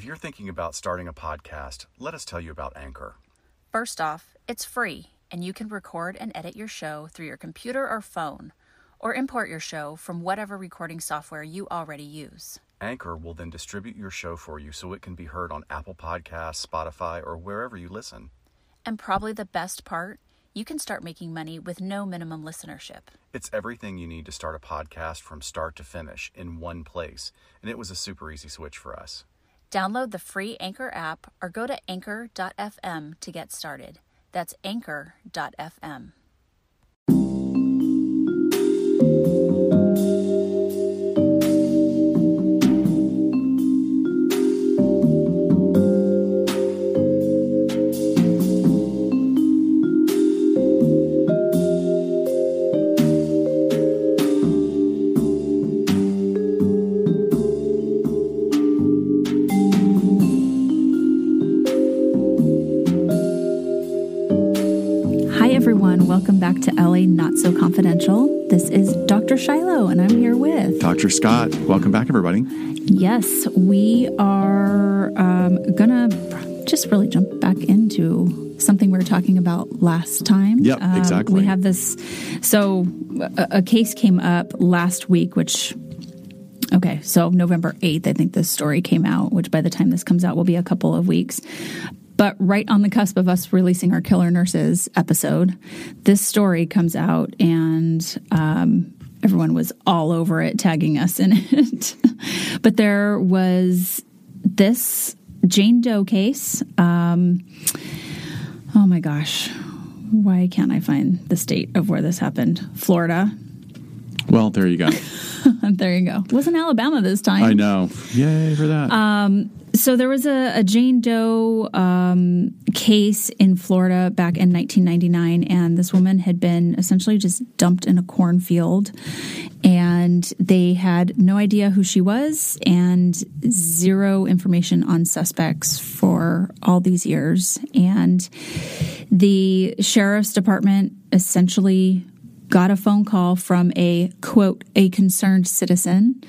If you're thinking about starting a podcast, let us tell you about Anchor. First off, it's free, and you can record and edit your show through your computer or phone, or import your show from whatever recording software you already use. Anchor will then distribute your show for you so it can be heard on Apple Podcasts, Spotify, or wherever you listen. And probably the best part, you can start making money with no minimum listenership. It's everything you need to start a podcast from start to finish in one place, and it was a super easy switch for us. Download the free Anchor app or go to anchor.fm to get started. That's anchor.fm. back to LA Not So Confidential. This is Dr. Shiloh, and I'm here with. Dr. Scott, welcome back, everybody. Yes, we are um, gonna just really jump back into something we were talking about last time. Yep, Um, exactly. We have this. So, a, a case came up last week, which. Okay, so November 8th, I think this story came out, which by the time this comes out will be a couple of weeks. But right on the cusp of us releasing our Killer Nurses episode, this story comes out and um, everyone was all over it, tagging us in it. but there was this Jane Doe case. Um, oh my gosh. Why can't I find the state of where this happened? Florida. Well, there you go. there you go. Wasn't Alabama this time. I know. Yay for that. So there was a, a Jane Doe um, case in Florida back in 1999, and this woman had been essentially just dumped in a cornfield, and they had no idea who she was and zero information on suspects for all these years. And the sheriff's department essentially got a phone call from a quote a concerned citizen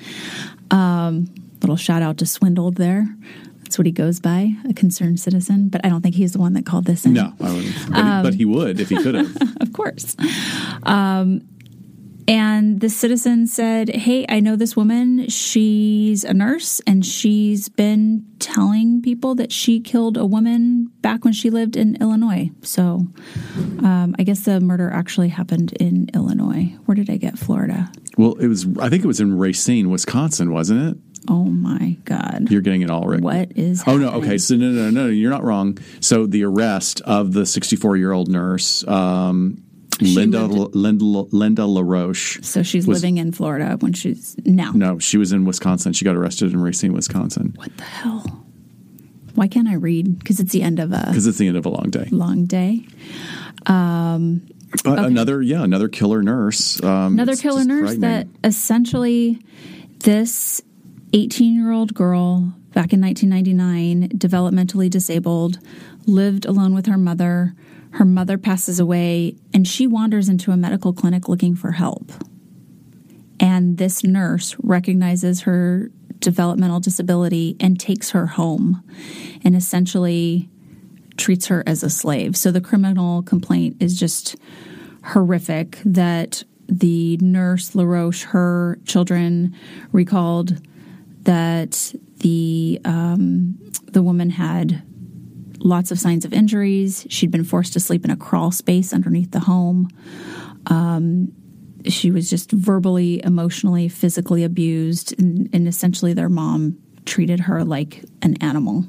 little shout out to Swindled there. That's what he goes by, a concerned citizen. But I don't think he's the one that called this in. no, I wouldn't. But, Um, he, but he would if he could have. Of course. Um, and the citizen said, Hey, I know this woman. She's a nurse and she's been telling people that she killed a woman back when she lived in Illinois. So um, I guess the murder actually happened in Illinois. Where did I get Florida? well, it was. I think it was in Racine, Wisconsin, wasn't it? Oh my God. You're getting it all right. What is Oh no. happening? Okay. So no, no, no, no. You're not wrong. So the arrest of the 64 year old nurse, um, Linda, lived- Linda Linda LaRoche. So she's was- living in Florida when she's now. No, she was in Wisconsin. She got arrested in Racine, Wisconsin, What the hell? Why can't I read? Because it's the end of a because it's the end of a long day. long day. But another, yeah, another killer nurse. Um, Another killer nurse that essentially this 18 year old girl back in 1999, developmentally disabled, lived alone with her mother. Her mother passes away, and she wanders into a medical clinic looking for help. And this nurse recognizes her developmental disability and takes her home and essentially treats her as a slave. So the criminal complaint is just horrific that the nurse LaRoche, her children recalled that the um, the woman had lots of signs of injuries. She'd been forced to sleep in a crawl space underneath the home. Um, she was just verbally, emotionally, physically abused, and, and essentially their mom treated her like an animal.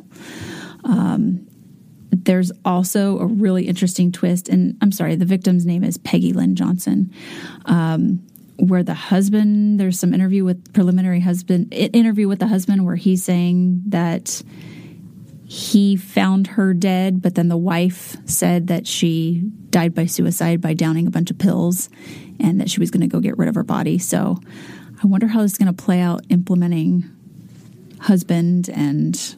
Um, there's also a really interesting twist, and I'm sorry, the victim's name is Peggy Lynn Johnson. Um, where the husband, there's some interview with preliminary husband interview with the husband where he's saying that he found her dead, but then the wife said that she died by suicide by downing a bunch of pills and that she was going to go get rid of her body. So I wonder how this is going to play out implementing husband and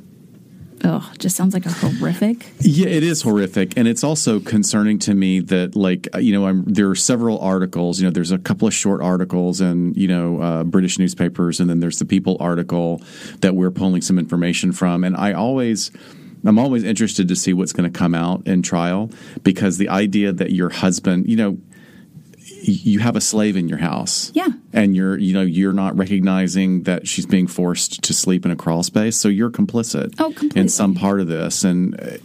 oh, just sounds like a horrific. Yeah, it is horrific, and it's also concerning to me that, like, uh, you know, I'm, there are several articles. You know, there's a couple of short articles and you know uh, British newspapers, and then there's the People article that we're pulling some information from. And I always, I'm always interested to see what's going to come out in trial because the idea that your husband, you know, you have a slave in your house. Yeah. And you're, you know, you're not recognizing that she's being forced to sleep in a crawl space. So you're complicit Oh, completely. in some part of this. And uh,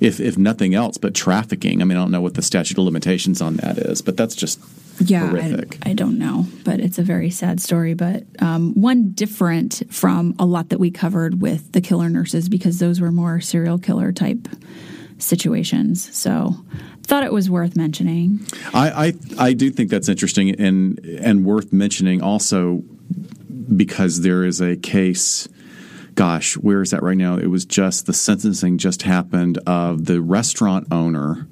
if, if nothing else, but trafficking, I mean, I don't know what the statute of limitations on that is, but that's just Yeah, I, horrific. I don't know, but it's a very sad story. But um, one different from a lot that we covered with the killer nurses because those were more serial killer type situations. So thought it was worth mentioning. I, I I do think that's interesting and and worth mentioning also because there is a case. Gosh, where is that right now? It was just the sentencing just happened of the restaurant owner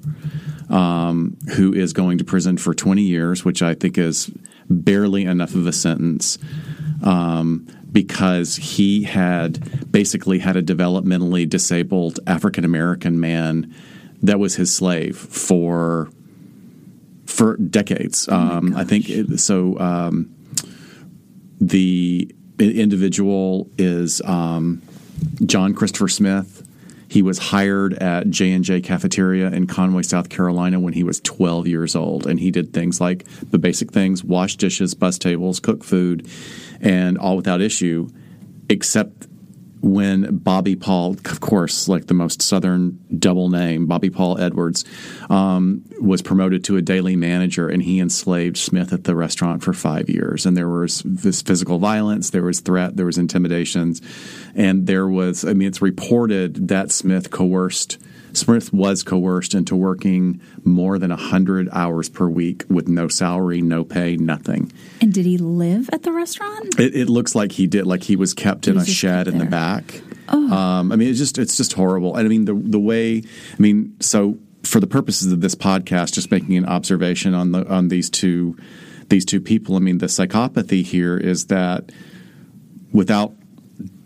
um, who is going to prison for 20 years, which I think is barely enough of a sentence um, because he had basically had a developmentally disabled African American man that was his slave for for decades. um, I think it, so. Um, the individual is um, John Christopher Smith. He was hired at J and J Cafeteria in Conway, South Carolina, when he was 12 years old, and he did things like the basic things: wash dishes, bus tables, cook food, and all without issue, except when Bobby Paul, of course, like the most southern double name, Bobby Paul Edwards, um, was promoted to a daily manager, and he enslaved Smith at the restaurant for five years. And there was this physical violence, there was threat, there was intimidations, and there was. I mean, it's reported that Smith coerced. Smith was coerced into working more than 100 hours per week with no salary, no pay, nothing. And did he live at the restaurant? It, it looks like he did, like he was kept in was a shed in the back. Um, I mean, it's just it's just horrible. And I mean, the the way I mean, so for the purposes of this podcast, just making an observation on the on these two these two people. I mean, the psychopathy here is that without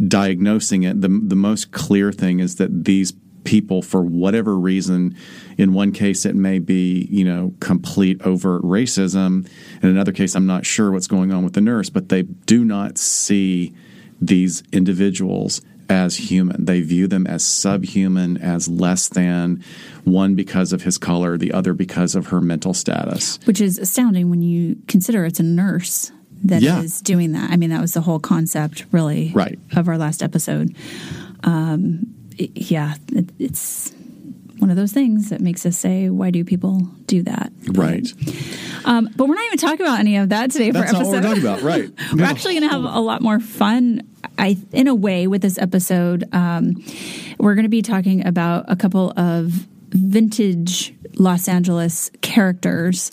diagnosing it, the the most clear thing is that these people, for whatever reason, in one case it may be you know complete overt racism. In another case, I'm not sure what's going on with the nurse, but they do not see these individuals as human. They view them as subhuman, as less than. One because of his color, the other because of her mental status. Which is astounding when you consider it's a nurse that is Yeah. doing that. I mean, that was the whole concept, really, Right. of our last episode. Um, i- yeah, it, it's one of those things that makes us say, why do people do that? Right. Um, but we're not even talking about any of that today That's for episode. we're talking about. Right. We're actually going to have a lot more fun, I in a way, with this episode. Um, we're going to be talking about a couple of vintage Los Angeles characters.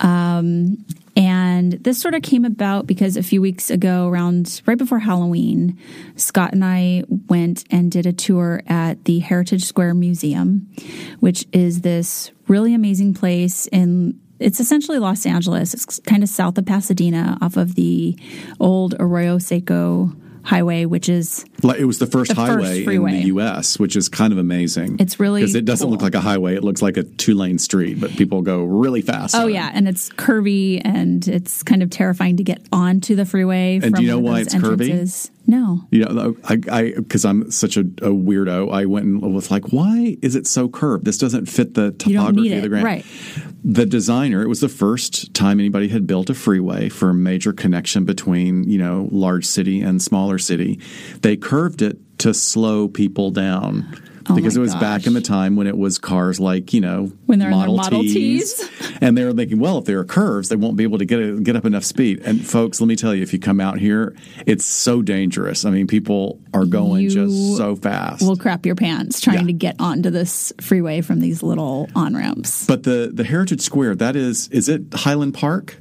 Um, and this sort of came about because a few weeks ago, around right before Halloween, Scott and I went and did a tour at the Heritage Square Museum, which is this really amazing place in it's essentially Los Angeles. It's kind of south of Pasadena off of the old Arroyo Seco highway, which is Like it was the first The first highway in the U.S., which is kind of amazing. It's really because it doesn't cool. look like a highway; it looks like a two-lane street, but people go really fast. Oh on it. yeah, and it's curvy and it's kind of terrifying to get onto the freeway. And from do you know why it's curvy? No, You know, I, I, because I'm such a, a weirdo, I went and was like, why is it so curved? This doesn't fit the topography of the it, ground. right? The designer, it was the first time anybody had built a freeway for a major connection between, you know, large city and smaller city. They curved it to slow people down. Oh because it was back in the time when it was cars like you know When they're Model, Model Ts, Ts. and they were thinking, well, if there are curves, they won't be able to get a, get up enough speed. And folks, let me tell you, if you come out here, it's so dangerous. I mean, people are going You just so fast. Will crap your pants trying Yeah. to get onto this freeway from these little on ramps. but the the Heritage Square, that is, is it Highland Park?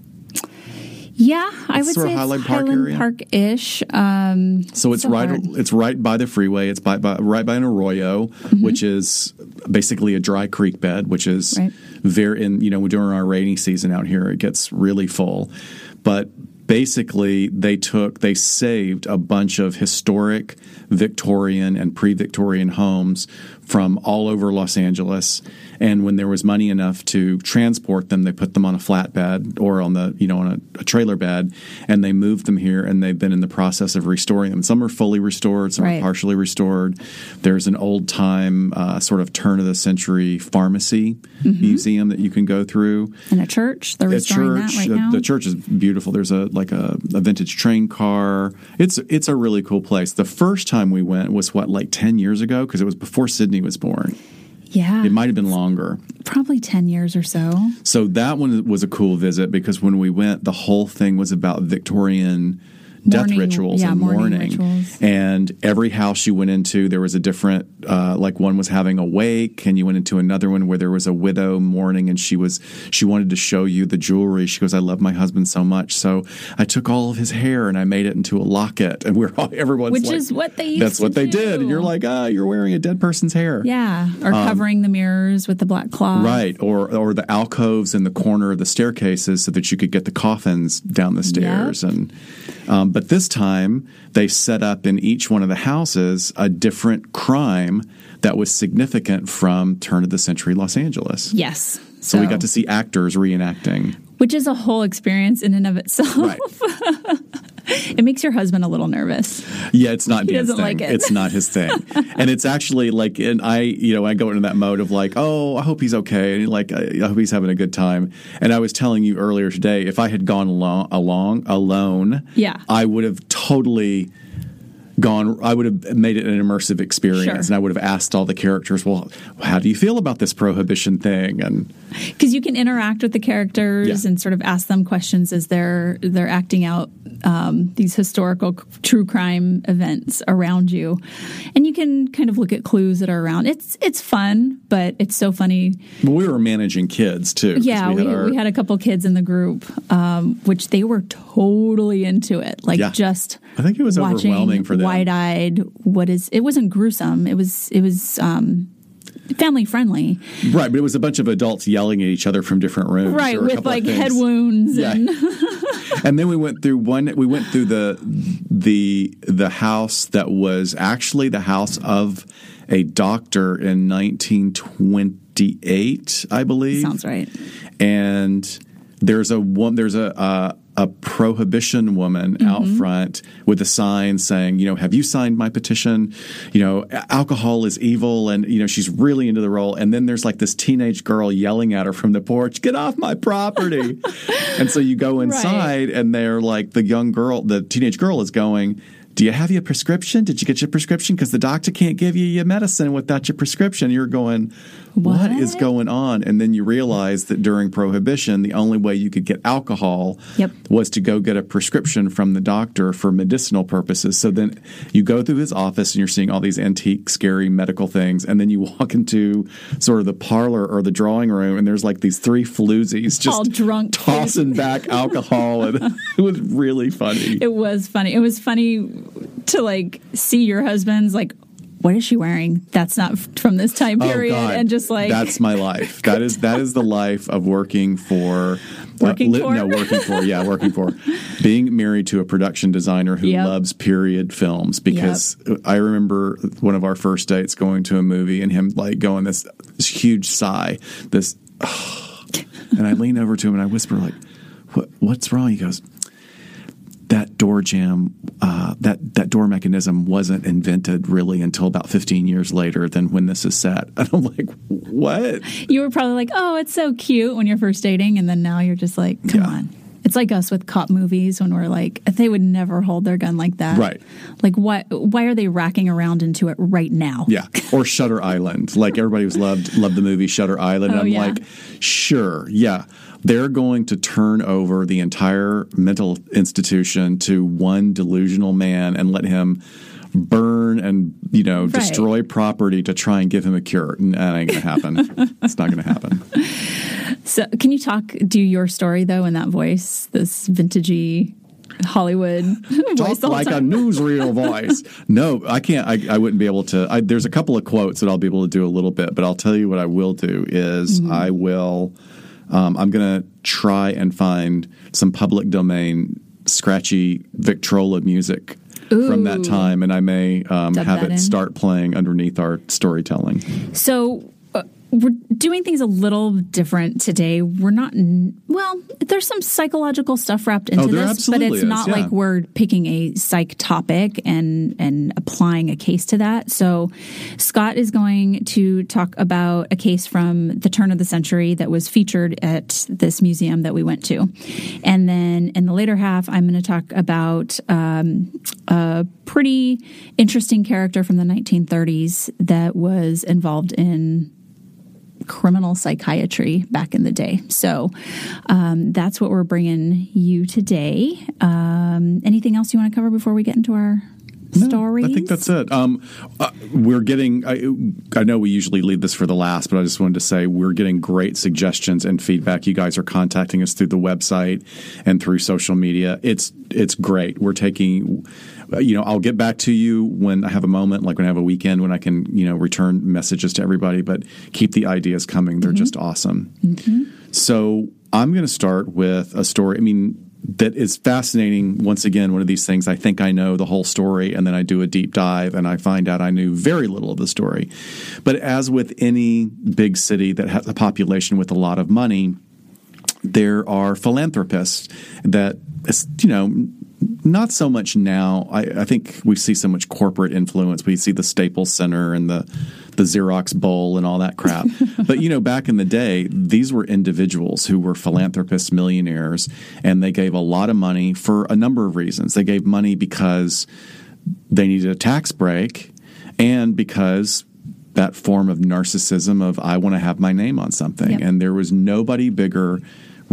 Yeah, I It's would sort of say Highland it's Park Highland area? Park-ish. Um, So it's So right. hard. It's right by the freeway. It's by, by right by an arroyo, which is basically a dry creek bed, which is Right. very. In you know, during our rainy season out here, it gets really full. But basically they took they saved a bunch of historic Victorian and pre-Victorian homes from all over Los Angeles and when there was money enough to transport them they put them on a flatbed or on the you know on a, a trailer bed and they moved them here and they've been in the process of restoring them some are fully restored some Right. are partially restored there's an old time uh, sort of turn of the century pharmacy museum that you can go through In a church, they're a restoring church. that right the, now. the church is beautiful. There's a like a, a vintage train car. It's it's a really cool place. The first time we went was what like ten years ago because it was before Sydney was born. Yeah, It might have been longer. probably ten years or so. So that one was a cool visit because when we went, the whole thing was about Victorian death rituals yeah, and mourning rituals. And every house you went into, there was a different, uh, like one was having a wake, and you went into another one where there was a widow mourning, and she was she wanted to show you the jewelry. She goes, "I love my husband so much, so I took all of his hair and I made it into a locket." And we're all everyone's Which like, is what they used That's what they did, and you're like, ah, you're wearing a dead person's hair. Yeah, or covering the mirrors with the black cloth. Um, Right, or or the alcoves in the corner of the staircases so that you could get the coffins down the stairs, and um, but this time they set up in each one of the houses a different crime that was significant from turn of the century Los Angeles. Yes. So, we got to see actors reenacting. which is a whole experience in and of itself. Right. It makes your husband a little nervous. Yeah, it's not He his doesn't thing. like it. It's not his thing. and it's actually like, and I, you know, I go into that mode of like, oh, I hope he's okay, and like, I, I hope he's having a good time. And I was telling you earlier today, if I had gone along, along alone, Yeah. I would have totally gone. I would have made it an immersive experience, Sure. and I would have asked all the characters, well, how do you feel about this prohibition thing? And because you can interact with the characters Yeah. and sort of ask them questions as they're they're acting out um, these historical true crime events around you, and you can kind of look at clues that are around. It's it's fun, but it's so funny. well, we were managing kids too Yeah, we, our- we had a couple kids in the group, um, which they were totally into it. Like Yeah. just I think it was watching overwhelming for them. Wide eyed. What is? It wasn't gruesome. It was. It was. Um, Family friendly, right, but it was a bunch of adults yelling at each other from different rooms, right? There were a With like head wounds Yeah. and and then we went through one we went through the the the house that was actually the house of a doctor in 1928 i believe sounds right. and there's a one there's a a, a prohibition woman out Mm-hmm. front with a sign saying you know have you signed my petition you know alcohol is evil and you know she's really into the role and then there's like this teenage girl yelling at her from the porch get off my property and so you go inside and they're like the young girl the teenage girl is going do you have your prescription? Did you get your prescription? Because the doctor can't give you your medicine without your prescription. You're going, what is going on? And then you realize that during Prohibition, the only way you could get alcohol Yep. was to go get a prescription from the doctor for medicinal purposes. So then you go through his office and you're seeing all these antique, scary medical things. And then you walk into sort of the parlor or the drawing room, and there's like these three floozies just All drunk tossing back alcohol. And it was really funny. It was funny. It was funny to like see your husband's like, what is she wearing? That's not from this time oh, period, Oh God, and just like that's my life. That is that is the life of working for uh, Working li- for? no working for yeah working for being married to a production designer who Yep. loves period films because I remember one of our first dates going to a movie and him like going this, this huge sigh this and I lean over to him and I whisper like what what's wrong he goes that door jamb, uh, that that door mechanism wasn't invented really until about 15 years later than when this is set. And I'm like, what? you were probably like, oh, it's so cute when you're first dating, and then now you're just like, come Yeah. on. It's like us with cop movies when we're like, they would never hold their gun like that, Right. Like, why? Why are they racking around into it right now? Yeah, or Shutter Island. Like everybody was loved loved the movie Shutter Island. Oh, I'm yeah. like, sure, yeah, they're going to turn over the entire mental institution to one delusional man and let him burn and you know Right. destroy property to try and give him a cure. And that ain't gonna happen. it's not gonna happen. So, can you talk? Do your story though in that voice, this vintagey Hollywood voice talk like a newsreel voice. No, I can't. I, I wouldn't be able to. I, there's a couple of quotes that I'll be able to do a little bit, but I'll tell you what I will do is Mm-hmm. I will. Um, I'm going to try and find some public domain scratchy Victrola music from that time, and I may um, have it in. start playing underneath our storytelling. So we're doing things a little different today. We're not well. There's some psychological stuff wrapped into Oh, this, but it's is, not yeah. like we're picking a psych topic and and applying a case to that. So Scott is going to talk about a case from the turn of the century that was featured at this museum that we went to, and then in the later half, I'm going to talk about um, a pretty interesting character from the 1930s that was involved in criminal psychiatry back in the day. So um, that's what we're bringing you today. Um, anything else you want to cover before we get into our stories? I think that's it. Um, uh, we're getting. I, I know we usually leave this for the last, but I just wanted to say we're getting great suggestions and feedback. You guys are contacting us through the website and through social media. It's it's great. We're taking. Uh, You know, I'll get back to you when I have a moment, like when I have a weekend when I can, you know, return messages to everybody. But keep the ideas coming; they're just awesome. So I'm going to start with a story. I mean, that is fascinating. Once again, one of these things I think I know the whole story, and then I do a deep dive and I find out I knew very little of the story. But as with any big city that has a population with a lot of money, there are philanthropists that, you know, not so much now. I, I think we see so much corporate influence. We see the Staples Center and the the Xerox Bowl and all that crap. but you know, back in the day, these were individuals who were philanthropists, millionaires, and they gave a lot of money for a number of reasons. They gave money because they needed a tax break, and because that form of narcissism of I want to have my name on something. Yep. And there was nobody bigger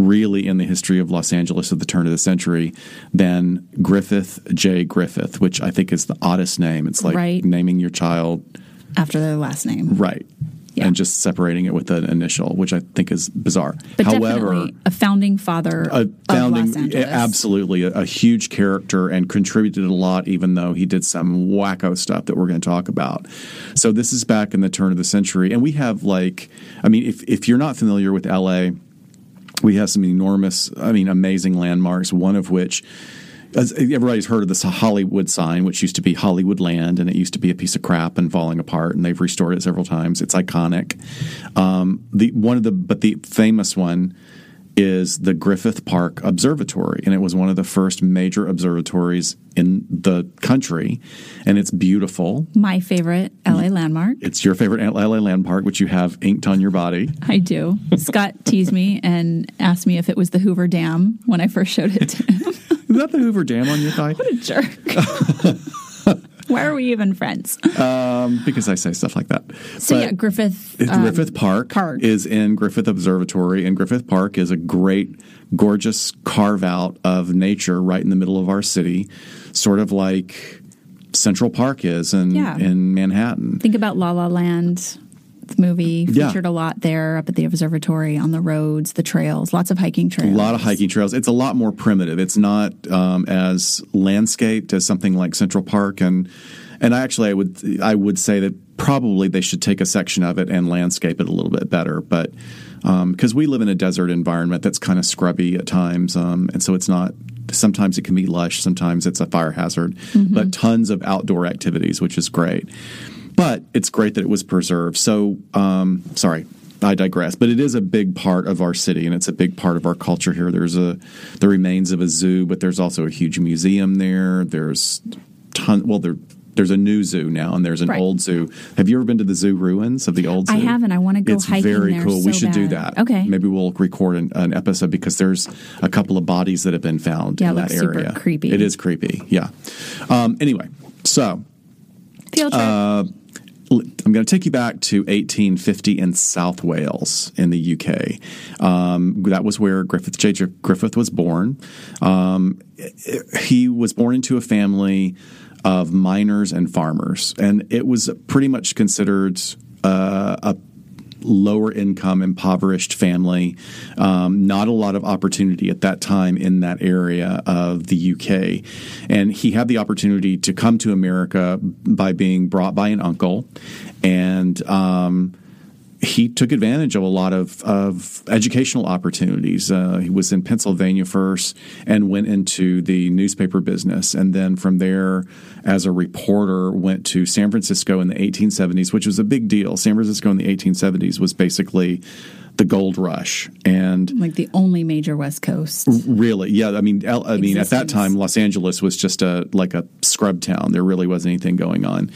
really in the history of Los Angeles at the turn of the century than Griffith J. Griffith, which I think is the oddest name. It's like Right. naming your child after their last name. right. Yeah. And just separating it with an initial, which I think is bizarre. But However, a founding father a founding, of Los Angeles. absolutely, a, a huge character and contributed a lot, even though he did some wacko stuff that we're going to talk about. So this is back in the turn of the century, and we have like, I mean, if if you're not familiar with LA, we have some enormous, I mean, amazing landmarks. One of which. As everybody's heard of this Hollywood sign, which used to be Hollywood Land, and it used to be a piece of crap and falling apart, and they've restored it several times. It's iconic. Um, the one of the, but the famous one is the Griffith Park Observatory, and it was one of the first major observatories in the country, and it's beautiful. My favorite LA landmark. It's your favorite LA landmark, which you have inked on your body. I do. Scott teased me and asked me if it was the Hoover Dam when I first showed it to him. Is that the Hoover Dam on your thigh? What a jerk. Why are we even friends? Because I say stuff like that. So But- yeah, Griffith. Um, Griffith Park, Park. is in Griffith Observatory, and Griffith Park is a great, gorgeous carve out of nature right in the middle of our city, sort of like Central Park is in Yeah. in Manhattan. Think about La La Land. Movie Yeah. featured a lot there up at the observatory on the roads, the trails, lots of hiking trails. A lot of hiking trails. It's a lot more primitive. It's not um, as landscaped as something like Central Park, and and actually, I would I would say that probably they should take a section of it and landscape it a little bit better. But because we live in a desert environment that's kind of scrubby at times, um, and so it's not. Sometimes it can be lush. Sometimes it's a fire hazard. But tons of outdoor activities, which is great. But it's great that it was preserved. So, um, sorry, I digress. But it is a big part of our city, and it's a big part of our culture here. There's a the remains of a zoo, but there's also a huge museum there. There's ton. Well, there. There's a new zoo now, and there's an Right. old zoo. Have you ever been to the zoo ruins of the old zoo? I haven't. I wanna go It's very cool. we so should do that. Okay. Maybe we'll record an, an episode because there's a couple of bodies that have been found Yeah, in that area. creepy. It is creepy. Yeah. Um, anyway, so Field trip. uh, I'm going to take you back to 1850 in South Wales in the UK. Um, that was where Griffith J. Griffith was born. Um, he was born into a family of miners and farmers, and it was pretty much considered uh, a lower income, impoverished family. Um, not a lot of opportunity at that time in that area of the UK. And he had the opportunity to come to America by being brought by an uncle. And um, he took advantage of a lot of, of educational opportunities. Uh, he was in Pennsylvania first and went into the newspaper business. And then from there, as a reporter, went to San Francisco in the 1870s, which was a big deal. San Francisco in the 1870s was basically the gold rush and like the only major west coast really? Yeah i mean i mean at that time los angeles was just a like a scrub town. There really wasn't anything going on.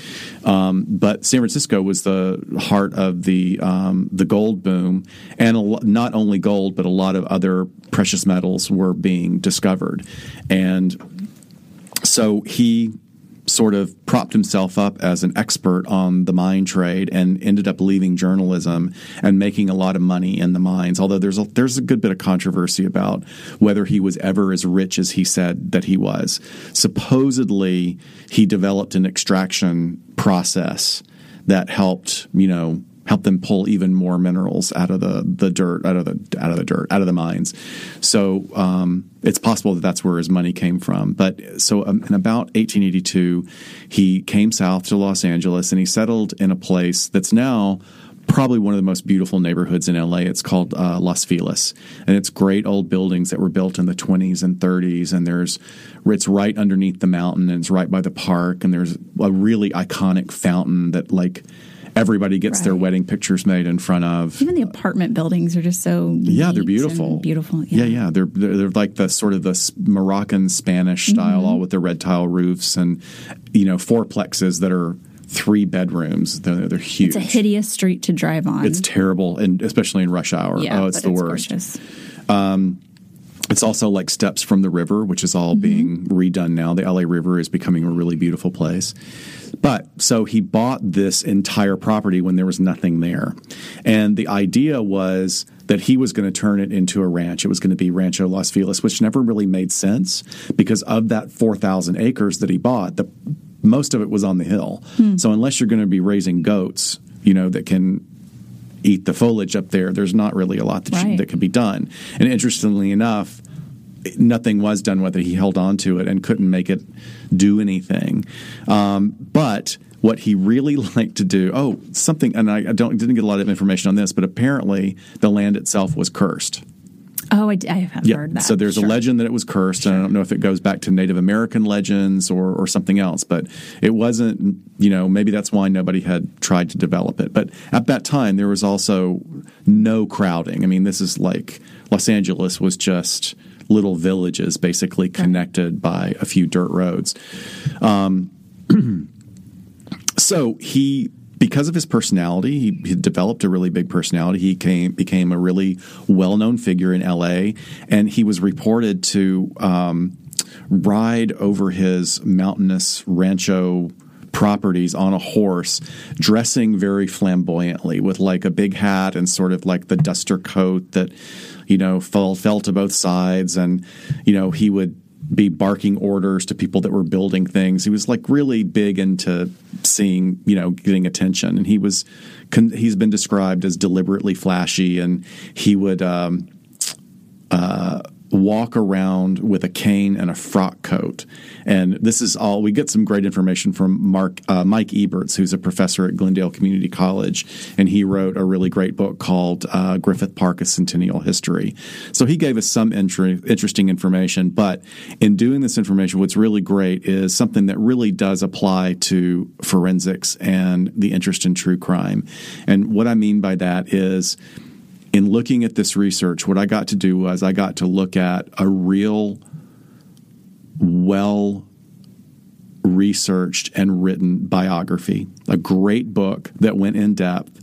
Um, but san francisco was the heart of the um, the gold boom. And lo- not only gold but a lot of other precious metals were being discovered. And so he sort of propped himself up as an expert on the mine trade and ended up leaving journalism and making a lot of money in the mines. Although there's a, there's a good bit of controversy about whether he was ever as rich as he said that he was. Supposedly, he developed an extraction process that helped, you know, help them pull even more minerals out of the, the dirt, out of the out of the dirt, out of the mines. So um, it's possible that that's where his money came from. But so um, in about 1882, he came south to Los Angeles and he settled in a place that's now probably one of the most beautiful neighborhoods in LA. It's called uh, Los Feliz, and it's great old buildings that were built in the 20s and 30s. And there's it's right underneath the mountain, and it's right by the park, and there's a really iconic fountain that like everybody gets right. their wedding pictures made in front of. Even the apartment buildings are just so yeah, they're beautiful, beautiful. Yeah. yeah, yeah, they're, they're, like the sort of the Moroccan Spanish style, mm-hmm. all with the red tile roofs and you know fourplexes that are three bedrooms. They're, they're, huge. It's a hideous street to drive on. It's terrible, and especially in rush hour. Yeah, oh, it's the it's worst. Um, it's also like steps from the river, which is all mm-hmm. being redone now. The LA River is becoming a really beautiful place. But so he bought this entire property when there was nothing there. And the idea was that he was going to turn it into a ranch. It was going to be Rancho Los Feliz, which never really made sense because of that 4,000 acres that he bought, the most of it was on the hill. Hmm. So unless you're going to be raising goats, you know, that can eat the foliage up there, there's not really a lot that, right. that can be done. And interestingly enough, nothing was done with it. He held on to it and couldn't make it do anything. Um, but what he really liked to do, oh, something, and I, don't didn't get a lot of information on this, but apparently the land itself was cursed. Oh, I, I have yeah. heard that. So there's sure. a legend that it was cursed, sure. and I don't know if it goes back to Native American legends or, or something else, but it wasn't, you know, maybe that's why nobody had tried to develop it. But at that time, there was also no crowding. I mean, this is like Los Angeles was just little villages basically connected by a few dirt roads. Um, so he because of his personality, he, he, developed a really big personality. He came, became a really well known figure in LA, and he was reported to um, ride over his mountainous rancho properties on a horse, dressing very flamboyantly with like a big hat and sort of like the duster coat that you know, fell, fell to both sides. And, you know, he would be barking orders to people that were building things. He was like really big into seeing, you know, getting attention. And he was, he's been described as deliberately flashy and he would, um, uh, walk around with a cane and a frock coat. And this is all, we get some great information from Mark, uh, Mike Eberts, who's a professor at Glendale Community College. And he wrote a really great book called uh, Griffith Park, A Centennial History. So he gave us some interesting information. But in doing this information, what's really great is something that really does apply to forensics and the interest in true crime. And what I mean by that is, in looking at this research, what I got to do was I got to look at a real, well researched and written biography, a great book that went in depth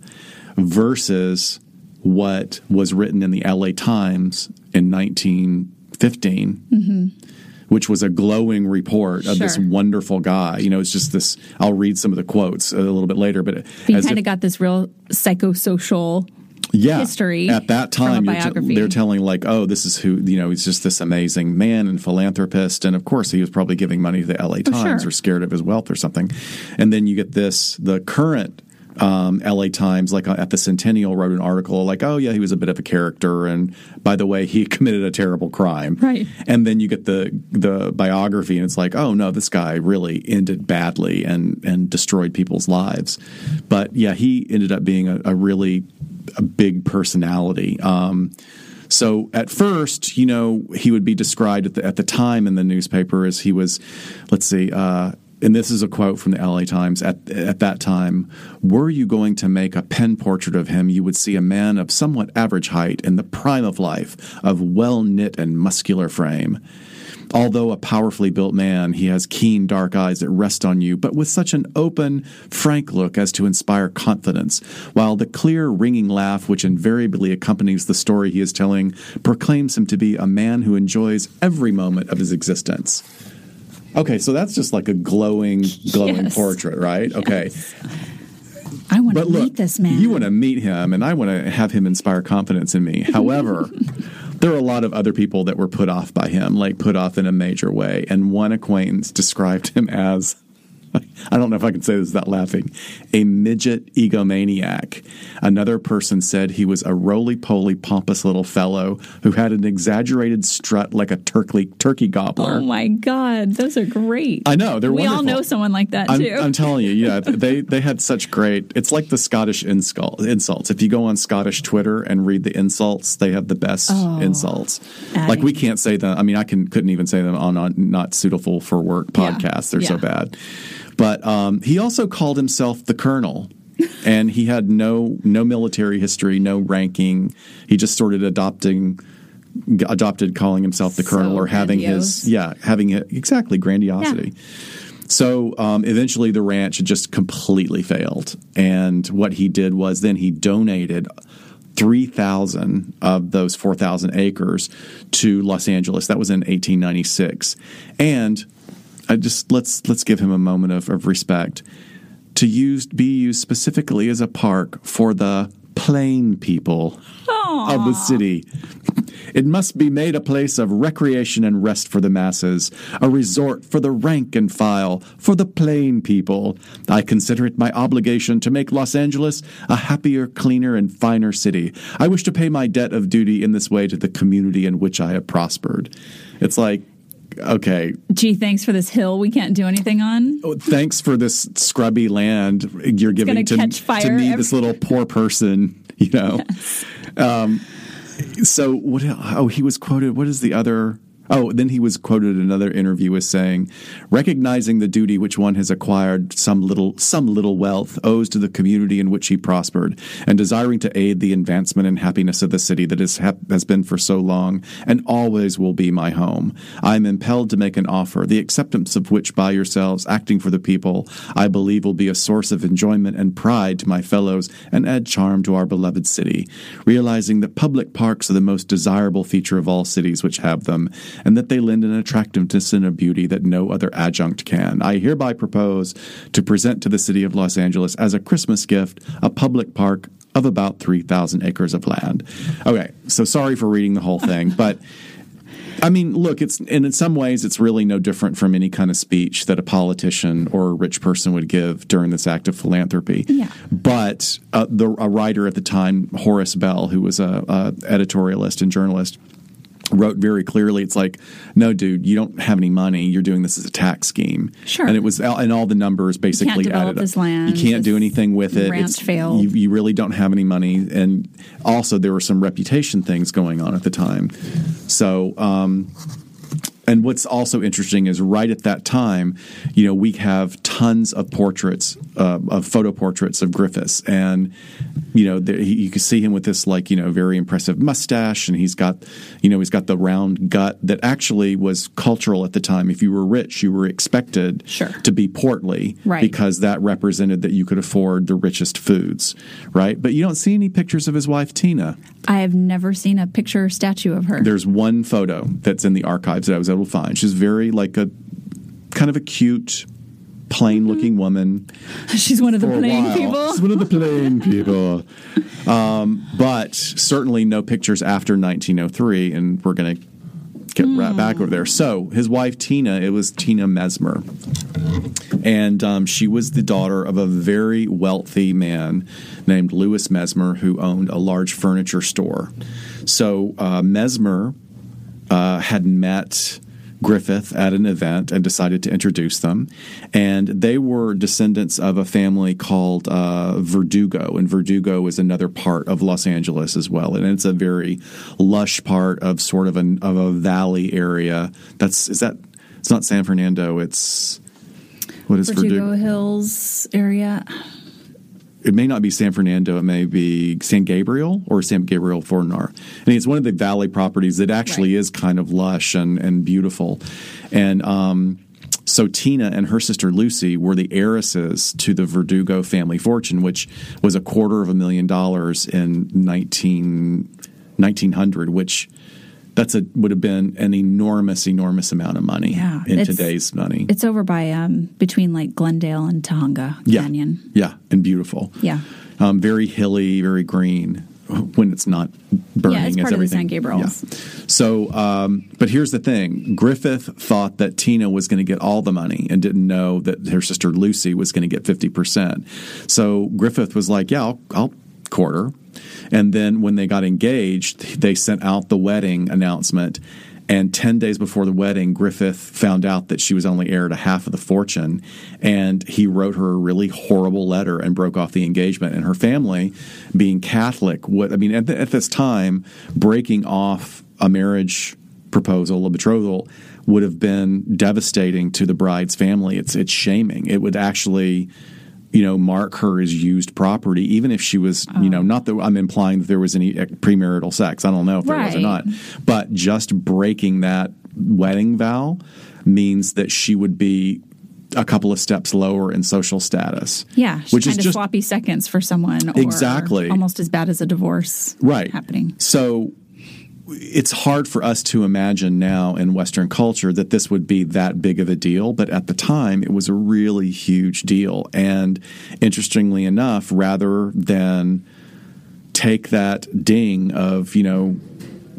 versus what was written in the LA Times in 1915. Mm-hmm which was a glowing report of sure. this wonderful guy. You know, it's just this. I'll read some of the quotes a little bit later, but, but you kind of got this real psychosocial yeah, history at that time t- they're telling like oh this is who you know he's just this amazing man and philanthropist. And of course he was probably giving money to the la times sure. or scared of his wealth or something. And then you get this the current um, LA Times, like uh, at the Centennial, wrote an article like, "Oh yeah, he was a bit of a character, and by the way, he committed a terrible crime." Right. And then you get the the biography, and it's like, "Oh no, this guy really ended badly and and destroyed people's lives." But yeah, he ended up being a, a really a big personality. Um, so at first, you know, he would be described at the, at the time in the newspaper as he was, let's see, uh, and this is a quote from the LA Times at at that time, were you going to make a pen portrait of him, you would see a man of somewhat average height in the prime of life, of well knit and muscular frame. Although a powerfully built man, he has keen dark eyes that rest on you, but with such an open, frank look as to inspire confidence, while the clear, ringing laugh which invariably accompanies the story he is telling proclaims him to be a man who enjoys every moment of his existence. Okay, so that's just like a glowing, glowing Yes. portrait, right? Okay. I want to look, meet this man. you want to meet him, and I want to have him inspire confidence in me. However, there are a lot of other people that were put off by him, like put off in a major way. And one acquaintance described him as I don't know if I can say this without laughing a midget egomaniac. Another person said he was a roly poly, pompous little fellow who had an exaggerated strut like a turkey, turkey gobbler. Oh my God, those are great. I know they're we all know someone like that I'm, too. I'm telling you, yeah, they they had such great. It's like the Scottish insult, insults. If you go on Scottish Twitter and read the insults, they have the best oh, insults. Like we can't say them. I mean, I can couldn't even say them on, on not suitable for work Yeah, podcasts. They're so bad. But um, he also called himself the Colonel. and he had no no military history, no ranking. He just started adopting adopted calling himself the So colonel or having grandiose. his yeah having it exactly grandiosity so um, eventually the ranch just completely failed and what he did was then he donated 3000 of those 4000 acres to los angeles that was in 1896 and I just let's let's give him a moment of, of respect to use be used specifically as a park for the plain people of the city. It must be made a place of recreation and rest for the masses, a resort for the rank and file, for the plain people. I consider it my obligation to make Los Angeles a happier, cleaner, and finer city. I wish to pay my debt of duty in this way to the community in which I have prospered. It's like, okay, Gee, thanks for this hill we can't do anything on. oh, thanks for this scrubby land you're giving gonna to, to me, every- this little poor person, you know. Um, so what? Oh, he was quoted. What is the other? Oh, then he was quoted in another interview as saying, "Recognizing the duty which one has acquired some little some little wealth owes to the community in which he prospered, and desiring to aid the advancement and happiness of the city that has been for so long and always will be my home, I am impelled to make an offer, the acceptance of which by yourselves, acting for the people, I believe will be a source of enjoyment and pride to my fellows and add charm to our beloved city, realizing that public parks are the most desirable feature of all cities which have them, and that they lend an attractiveness and a beauty that no other adjunct can. I hereby propose to present to the city of Los Angeles as a Christmas gift a public park of about 3,000 acres of land. Okay, so sorry for reading the whole thing, but I mean, look, it's and in some ways it's really no different from any kind of speech that a politician or a rich person would give during this act of philanthropy. Yeah. But uh, the a writer at the time, Horace Bell, who was a, a editorialist and journalist, wrote very clearly it's like no dude you don't have any money you're doing this as a tax scheme Sure. and it was and all the numbers basically develop added up. this land. you can't do anything with it ranch failed. you, you really don't have any money and also there were some reputation things going on at the time so um and what's also interesting is right at that time, you know, we have tons of portraits, uh, of photo portraits of Griffiths, and you know, there, he, you can see him with this like you know very impressive mustache, and he's got, you know, he's got the round gut that actually was cultural at the time. If you were rich, you were expected Sure. to be portly, Right. Because that represented that you could afford the richest foods, right? But you don't see any pictures of his wife Tina. I have never seen a picture or statue of her. There's one photo that's in the archives that I was to find. She's very like a kind of a cute, plain looking woman. She's one of the plain people. She's one of the plain people. Um, but certainly no pictures after 1903, and we're going to get right back over there. So his wife Tina, it was Tina Mesmer, and um, she was the daughter of a very wealthy man named Louis Mesmer, who owned a large furniture store. So uh, Mesmer uh, had met Griffith at an event and decided to introduce them. And they were descendants of a family called uh, Verdugo, and Verdugo is another part of Los Angeles as well. And it's a very lush part of sort of an of a valley area. That's is that it's not San Fernando. It's what is Verdugo Verdugo? Hills area. It may not be San Fernando, it may be San Gabriel or San Gabriel Fornar. And it's one of the valley properties that actually Right. is kind of lush and, and beautiful. And um, so Tina and her sister Lucy were the heiresses to the Verdugo family fortune, which was a quarter of a million dollars in 19, 1900, which that's a would have been an enormous, enormous amount of money Yeah, in today's money. It's over by um, between like Glendale and Tujunga yeah, Canyon. yeah, and beautiful. Yeah. um, very hilly, very green when it's not burning. Yeah, it's as part of the everything. San Gabriels. Yeah. So, um, but here's the thing: Griffith thought that Tina was going to get all the money and didn't know that her sister Lucy was going to get fifty percent. So Griffith was like, "Yeah, I'll, I'll quarter." And then when they got engaged, they sent out the wedding announcement. And 10 days before the wedding, Griffith found out that she was only heir to half of the fortune. And he wrote her a really horrible letter and broke off the engagement. And her family, being Catholic, what I mean, at, the, at this time, breaking off a marriage proposal, a betrothal, would have been devastating to the bride's family. It's, it's shaming. It would actually you know, mark her as used property, even if she was, you know, not that I'm implying that there was any uh, premarital sex. I don't know if there was or not. But just breaking that wedding vow means that she would be a couple of steps lower in social status. Yeah, Which kind is of just sloppy seconds for someone. Or Exactly. almost as bad as a divorce. right happening. So it's hard for us to imagine now in Western culture that this would be that big of a deal, but at the time it was a really huge deal. And interestingly enough, rather than take that ding of, you know,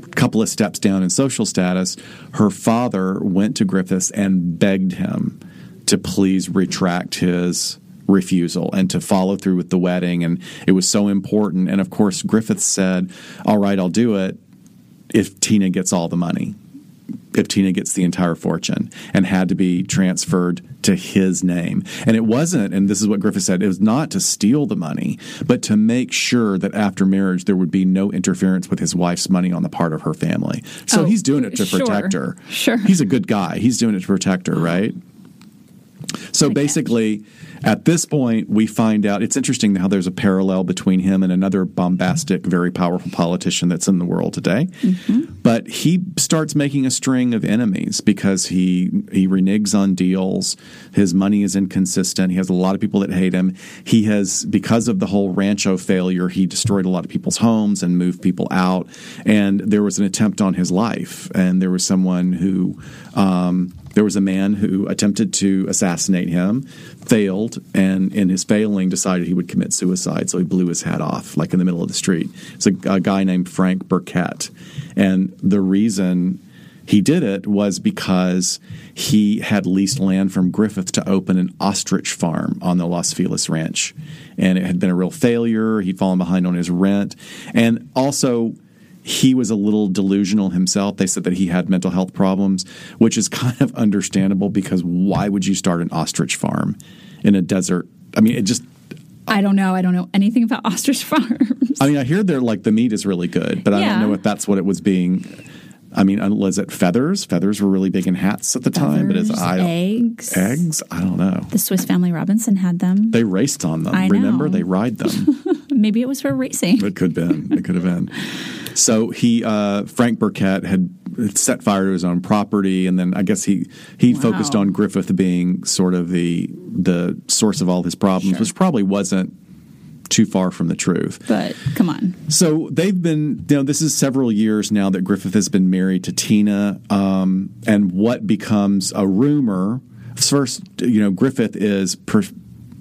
a couple of steps down in social status, her father went to Griffiths and begged him to please retract his refusal and to follow through with the wedding. And it was so important. And of course, Griffiths said, All right, I'll do it if Tina gets all the money, if Tina gets the entire fortune, and had to be transferred to his name. And it wasn't, and this is what Griffith said, it was not to steal the money, but to make sure that after marriage there would be no interference with his wife's money on the part of her family. So Oh, he's doing it to sure, protect her. sure. He's a good guy. He's doing it to protect her, right? So basically, at this point, we find out it's interesting how there's a parallel between him and another bombastic, very powerful politician that's in the world today. Mm-hmm. But he starts making a string of enemies because he he reneges on deals. His money is inconsistent. He has a lot of people that hate him. He has because of the whole Rancho failure, he destroyed a lot of people's homes and moved people out. And there was an attempt on his life, and there was someone who. Um, there was a man who attempted to assassinate him, failed, and in his failing decided he would commit suicide. So he blew his hat off, like in the middle of the street. It's a, a guy named Frank Burkett. And the reason he did it was because he had leased land from Griffith to open an ostrich farm on the Los Feliz Ranch. And it had been a real failure. He'd fallen behind on his rent. And also, he was a little delusional himself. They said that he had mental health problems, which is kind of understandable because why would you start an ostrich farm in a desert? I mean, it just. I don't know. I don't know anything about ostrich farms. I mean, I hear they're like the meat is really good, but I don't know if that's what it was being. I mean, was it feathers? Feathers were really big in hats at the time, but it's Feathers, I eggs. eggs. I don't know. The Swiss Family Robinson had them. They raced on them. I Remember, know. they ride them. Maybe it was for racing. It could have been. It could have been. So he, uh, Frank Burkett, had set fire to his own property, and then I guess he he Wow. focused on Griffith being sort of the the source of all his problems, Sure. which probably wasn't too far from the truth. But come on. So they've been, you know, this is several years now that Griffith has been married to Tina, um, and what becomes a rumor. First, you know, Griffith is. Per,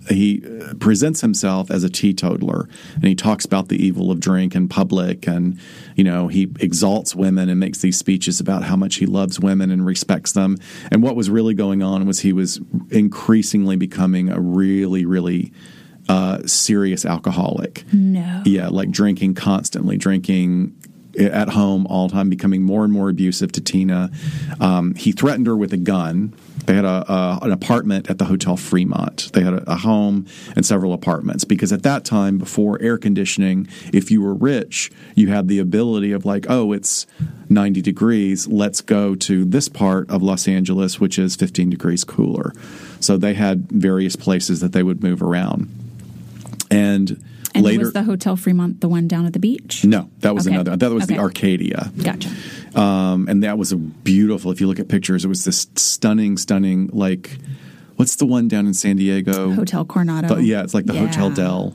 he uh, presents himself as a teetotaler and he talks about the evil of drink in public and you know he exalts women and makes these speeches about how much he loves women and respects them and what was really going on was he was increasingly becoming a really really uh, serious alcoholic No. yeah, like drinking constantly, drinking at home all the time, becoming more and more abusive to Tina. Um, he threatened her with a gun. They had a, a, an apartment at the Hotel Fremont. They had a, a, home and several apartments because at that time, before air conditioning, if you were rich, you had the ability of like, oh, it's 90 degrees. Let's go to this part of Los Angeles, which is 15 degrees cooler. So they had various places that they would move around. And, and later, was the Hotel Fremont the one down at the beach? No, that was Okay. another. That was Okay. the Arcadia. Gotcha. Um, and that was a beautiful. If you look at pictures, it was this stunning, stunning. Like, what's the one down in San Diego? Hotel Coronado. The- yeah, it's like the Hotel Yeah. Dell.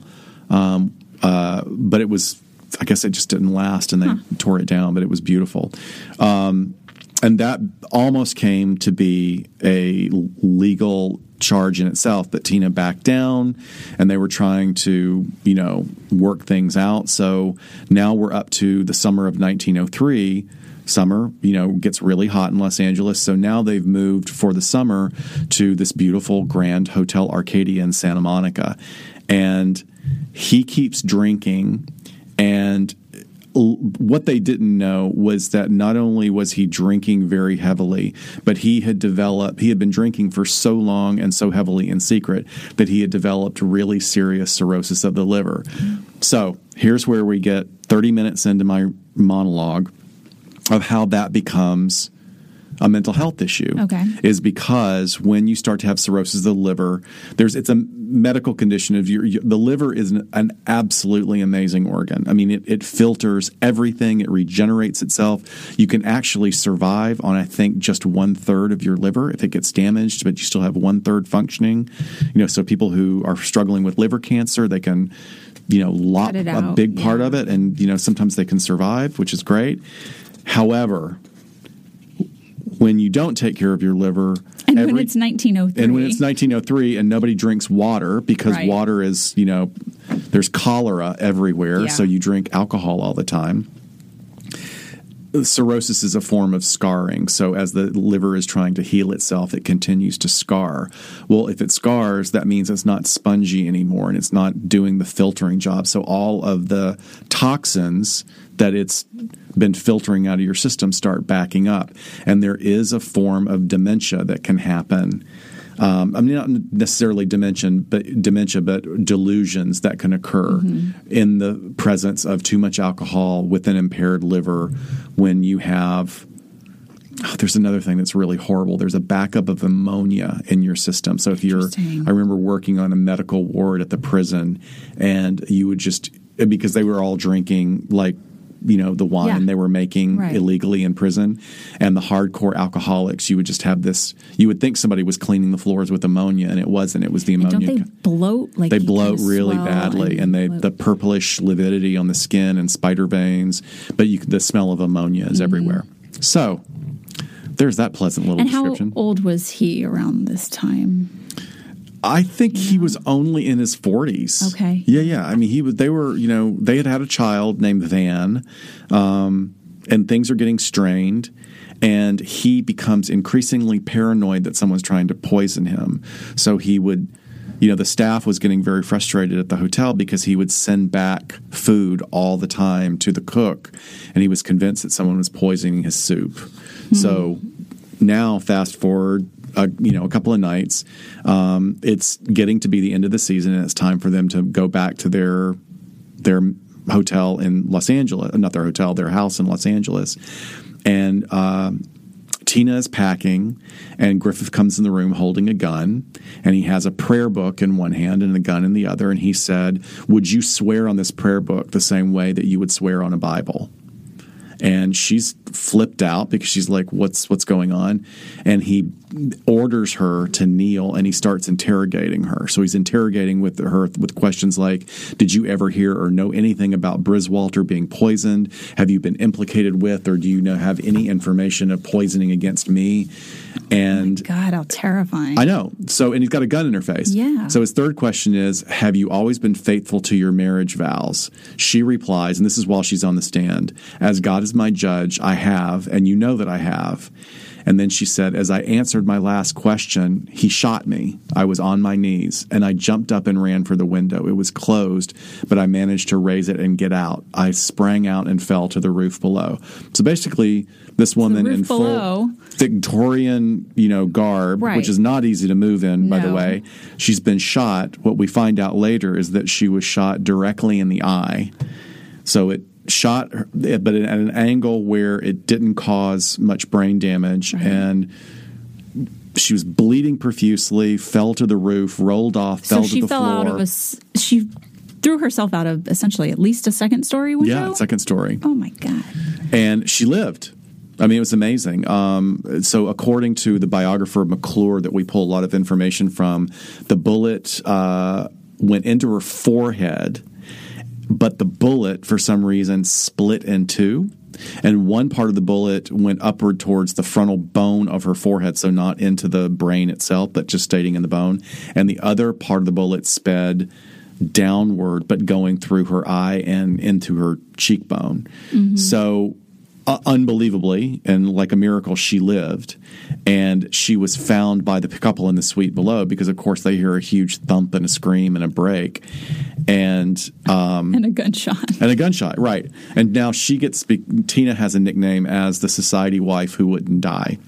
Um, uh, but it was, I guess it just didn't last, and they tore it down. But it was beautiful. Um, and that almost came to be a legal charge in itself but tina backed down and they were trying to you know work things out. So now we're up to the summer of 1903 summer you know gets really hot in los angeles. So now they've moved for the summer to this beautiful grand hotel arcadia in santa monica. And he keeps drinking and what they didn't know was that not only was he drinking very heavily, but he had developed, he had been drinking for so long and so heavily in secret that he had developed really serious cirrhosis of the liver. So here's where we get 30 minutes into my monologue of how that becomes a mental health issue Okay. is because when you start to have cirrhosis of the liver, there's it's a medical condition of your, your the liver is an, an absolutely amazing organ. I mean, it, it filters everything, it regenerates itself. You can actually survive on I think just one third of your liver if it gets damaged, but you still have one third functioning. You know, so people who are struggling with liver cancer, they can you know lop a big part yeah. of it, and you know sometimes they can survive, which is great. However, when you don't take care of your liver, And when it's 1903. and when it's 1903 and nobody drinks water because Right. water is, you know, there's cholera everywhere, Yeah. so you drink alcohol all the time. Cirrhosis is a form of scarring. So, as the liver is trying to heal itself, it continues to scar. Well, if it scars, that means it's not spongy anymore and it's not doing the filtering job. So, all of the toxins that it's been filtering out of your system start backing up. And there is a form of dementia that can happen. Um, I mean, not necessarily dementia, but dementia, but delusions that can occur in the presence of too much alcohol with an impaired liver. When you have, oh, there's another thing that's really horrible. There's a backup of ammonia in your system. So if you're, I remember working on a medical ward at the prison, and you would just because they were all drinking like you know the wine Yeah. they were making Right. illegally in prison and the hardcore alcoholics you would just have this you would think somebody was cleaning the floors with ammonia and it wasn't it was the and ammonia don't they bloat like they bloat really badly and they bloat. the purplish lividity on the skin and spider veins but you the smell of ammonia is everywhere so there's that pleasant little Mm-hmm. and how description old was he around this time? I think he was only in his forties. Okay. Yeah, yeah. I mean, he was. They were. You know, they had had a child named Van, um, and things are getting strained. And he becomes increasingly paranoid that someone's trying to poison him. So he would, you know, the staff was getting very frustrated at the hotel because he would send back food all the time to the cook, and he was convinced that someone was poisoning his soup. So now, fast forward a, you know a couple of nights. Um, it's getting to be the end of the season, and it's time for them to go back to their their hotel in Los Angeles, not their hotel, their house in Los Angeles, and. um Tina is packing, and Griffith comes in the room holding a gun, and he has a prayer book in one hand and a gun in the other. And he said, Would you swear on this prayer book the same way that you would swear on a Bible? and she's flipped out because she's like what's what's going on and he orders her to kneel and he starts interrogating her so he's interrogating with her with questions like did you ever hear or know anything about Briswalter being poisoned have you been implicated with or do you know have any information of poisoning against me and oh God, how terrifying! I know. So, and he's got a gun in her face. Yeah. So his third question is Have you always been faithful to your marriage vows? She replies, and this is while she's on the stand As God is my judge, I have, and you know that I have. And then she said, as I answered my last question, he shot me. I was on my knees and I jumped up and ran for the window. It was closed, but I managed to raise it and get out. I sprang out and fell to the roof below. So basically, this woman in below. full Victorian, you know, garb, Right. which is not easy to move in, by the way. She's been shot. What we find out later is that she was shot directly in the eye. So it shot, but at an angle where it didn't cause much brain damage, and she was bleeding profusely. Fell to the roof, rolled off, fell So to she the fell floor. out of a. She threw herself out of essentially at least a second story window. yeah, second story. Oh my god. and she lived. I mean, it was amazing. Um, so, according to the biographer McClure, that we pull a lot of information from, the bullet uh, went into her forehead, but the bullet, for some reason, split in two. And one part of the bullet went upward towards the frontal bone of her forehead, so not into the brain itself, but just staying in the bone. And the other part of the bullet sped downward, but going through her eye and into her cheekbone. Mm-hmm. So, uh, unbelievably, and like a miracle, she lived. And she was found by the couple in the suite below because, of course, they hear a huge thump and a scream and a break. And um, And a gunshot. and a gunshot, right? And now she gets Tina has a nickname as the society wife who wouldn't die.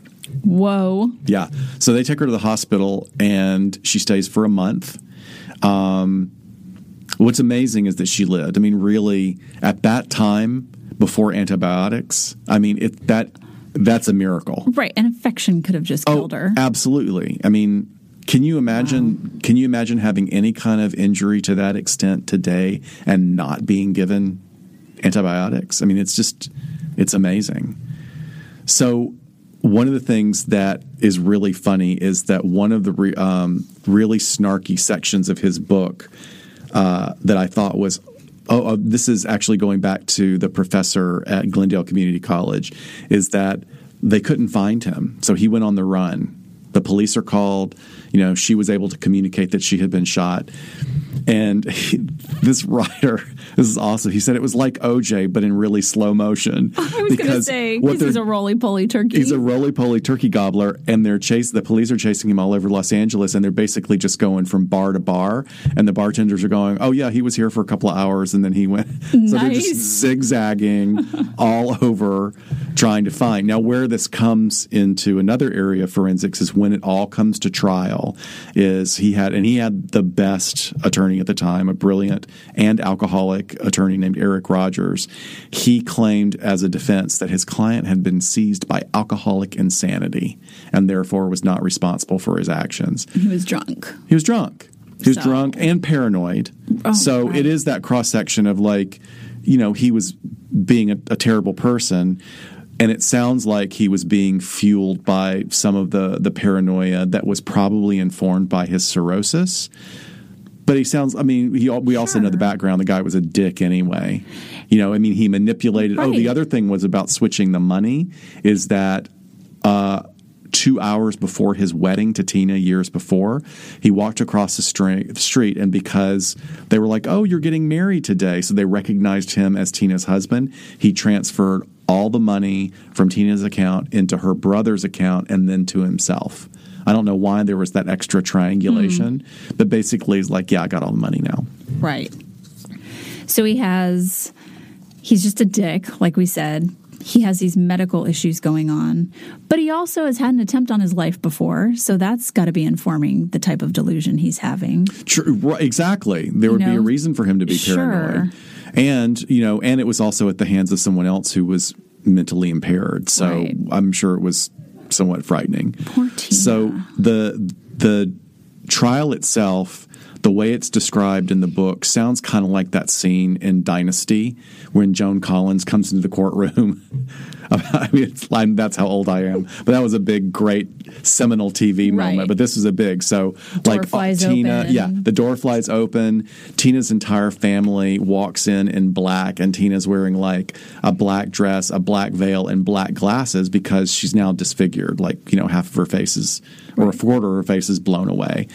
Whoa. Yeah. So they take her to the hospital and she stays for a month. Um, what's amazing is that she lived. I mean, really, at that time before antibiotics, I mean, it that that's a miracle. Right. An infection could have just killed her. Absolutely. I mean, can you imagine? Can you imagine having any kind of injury to that extent today and not being given antibiotics? I mean, it's just it's amazing. So, one of the things that is really funny is that one of the re, um, really snarky sections of his book uh, that I thought was. Oh, oh, this is actually going back to the professor at Glendale Community College. Is that they couldn't find him, so he went on the run. The police are called. You know, she was able to communicate that she had been shot. And he, this writer, this is awesome. He said it was like OJ, but in really slow motion. I was going to say, what this a roly poly turkey. He's a roly poly turkey gobbler, and they're chase. The police are chasing him all over Los Angeles, and they're basically just going from bar to bar. And the bartenders are going, "Oh yeah, he was here for a couple of hours, and then he went." so they're just zigzagging all over, trying to find. Now, where this comes into another area of forensics is when it all comes to trial. Is he had and he had the best attorney at the time, a brilliant and alcoholic attorney named Earl Rogers. He claimed as a defense that his client had been seized by alcoholic insanity and therefore was not responsible for his actions. he was drunk. He was drunk. He was So- drunk and paranoid. Oh, so right. it is that cross section of like, you know, he was being a, a terrible person. And it sounds like he was being fueled by some of the, the paranoia that was probably informed by his cirrhosis. But he sounds, I mean, he, we also know the background. The guy was a dick anyway. You know, I mean, he manipulated. Oh, the other thing was about switching the money is that uh, two hours before his wedding to Tina years before, he walked across the street, and because they were like, "Oh, you're getting married today," so they recognized him as Tina's husband. He transferred all the money from Tina's account into her brother's account and then to himself. I don't know why there was that extra triangulation, hmm. but basically, he's like, "Yeah, I got all the money now." Right. So he has, he's just a dick, like we said. He has these medical issues going on, but he also has had an attempt on his life before. So that's got to be informing the type of delusion he's having. True, exactly. There would be a reason for him to be Sure. paranoid, and you know, and it was also at the hands of someone else who was mentally impaired. So Right. I'm sure it was somewhat frightening. So the the trial itself, the way it's described in the book, sounds kind of like that scene in Dynasty when Joan Collins comes into the courtroom. I mean, it's, I'm, that's how old I am. But that was a big, great seminal TV Right. moment. But this was a big. So like uh, Tina, open. yeah, the door flies open. Tina's entire family walks in in black, and Tina's wearing like a black dress, a black veil, and black glasses because she's now disfigured. Like you know, half of her face is or a quarter of her face is blown away.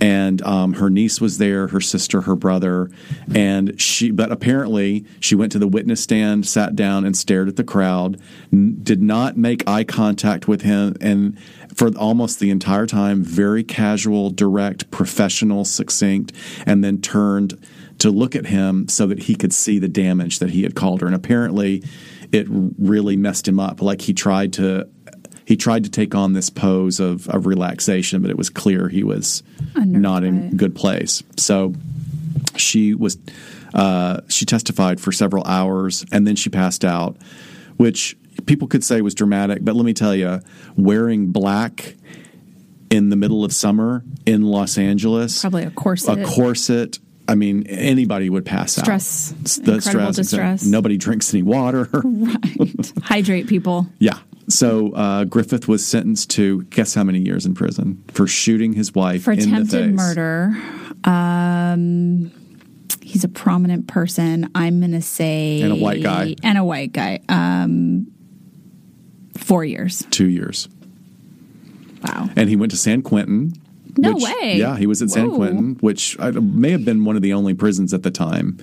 And um, her niece was there, her sister, her brother, and she. But apparently, she went to the witness stand, sat down, and stared at the crowd. N- did not make eye contact with him, and for almost the entire time, very casual, direct, professional, succinct, and then turned to look at him so that he could see the damage that he had called her. And apparently, it really messed him up. Like he tried to he tried to take on this pose of, of relaxation, but it was clear he was not in good place. So she was uh, she testified for several hours and then she passed out, which people could say was dramatic. But let me tell you, wearing black in the middle of summer in Los Angeles, Probably a corset. a corset. I mean, anybody would pass Stress. out. S- Incredible distress. Nobody drinks any water. Right. Hydrate people. Yeah. So uh, Griffith was sentenced to guess how many years in prison for shooting his wife For in the face. attempted murder. Um, he's a prominent person. I'm going to say. And a white guy. And a white guy. Um, four years. Two years, Wow. and he went to San Quentin. No which- way. Yeah, he was at San Quentin, which may have been one of the only prisons at the time.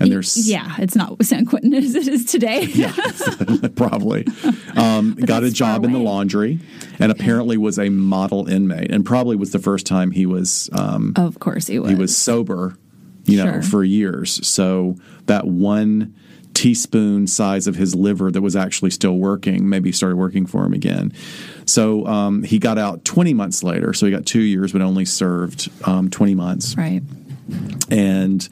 And there's Yeah, it's not San Quentin as it is today. yeah, probably um, got a job in the laundry, and apparently was a model inmate, and probably was the first time he was um, Of course he was. he was sober, you know, Sure. for years. So that one teaspoon size of his liver that was actually still working maybe started working for him again. So um, he got out 20 months later. So he got two years, but only served um, 20 months. Right. And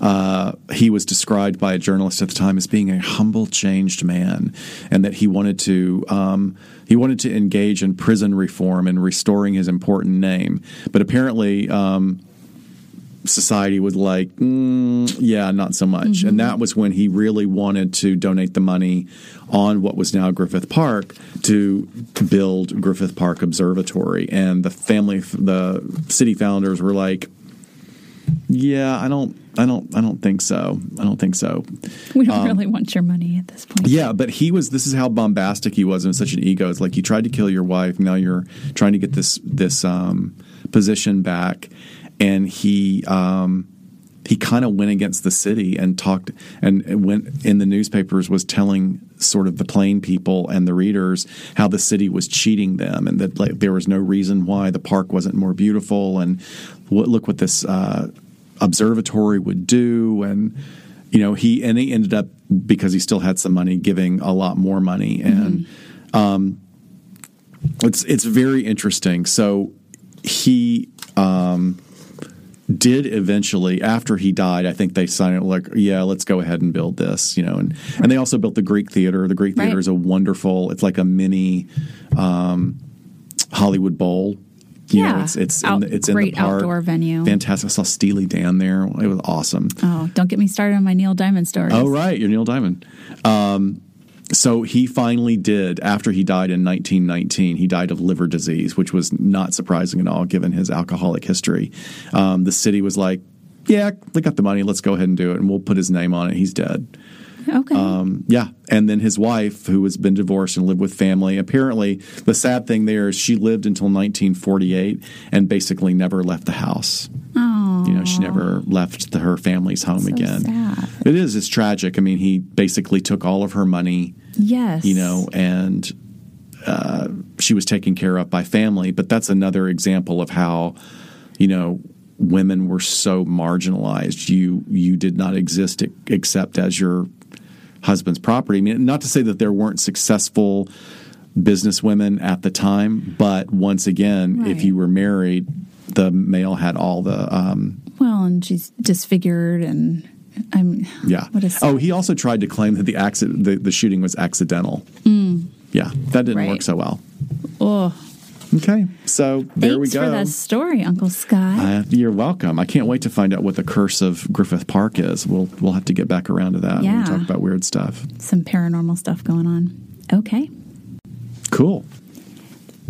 uh, he was described by a journalist at the time as being a humble, changed man, and that he wanted to um, he wanted to engage in prison reform and restoring his important name. But apparently, um, society was like, mm, yeah, not so much. And that was when he really wanted to donate the money on what was now Griffith Park to build Griffith Park Observatory. And the family, the city founders were like, yeah, I don't, I don't, I don't think so. I don't think so. We don't really want your money at this point. Um, Yeah, but he was. This is how bombastic he was, and such an ego. It's like you tried to kill your wife. Now you're trying to get this this um, position back, and he um, he kind of went against the city and talked and went in the newspapers was telling sort of the plain people and the readers how the city was cheating them and that like there was no reason why the park wasn't more beautiful and what look what this uh, observatory would do. And you know he and he ended up because he still had some money giving a lot more money. And um, it's it's very interesting. So he um, did eventually after he died i think they signed it like yeah let's go ahead and build this you know and and they also built the greek theater the greek theater Right. is a wonderful it's like a mini um, hollywood bowl you know Yeah. it's it's Out- in the, it's in the park outdoor venue. fantastic i saw steely dan there it was awesome Oh, don't get me started on my Neil Diamond stories. Oh, right. You're Neil Diamond. Um, so he finally did, after he died in 1919, he died of liver disease, which was not surprising at all given his alcoholic history. Um, the city was like, yeah, they got the money. Let's go ahead and do it. And we'll put his name on it. He's dead. Okay. Um, yeah. And then his wife, who has been divorced and lived with family, apparently the sad thing there is she lived until 1948 and basically never left the house. oh, You know, she never left the, her family's home So again. sad. It is. It's tragic. I mean, he basically took all of her money, yes. you know, and uh, she was taken care of by family. But that's another example of how, you know, women were so marginalized. You you did not exist except as your husband's property. I mean, not to say that there weren't successful business women at the time, but once again, if you were married, the male had all the um, Well, and she's disfigured, and I'm. Yeah. What is? oh, he also tried to claim that the accident, the, the shooting was accidental. Yeah, that didn't work Mm. So well. oh, Okay, so there we thanks go. for the story, Uncle Sky. Uh, you're welcome. I can't wait to find out what the curse of Griffith Park is. We'll we'll have to get back around to that Yeah. we talk about weird stuff. Some paranormal stuff going on. Okay. Cool.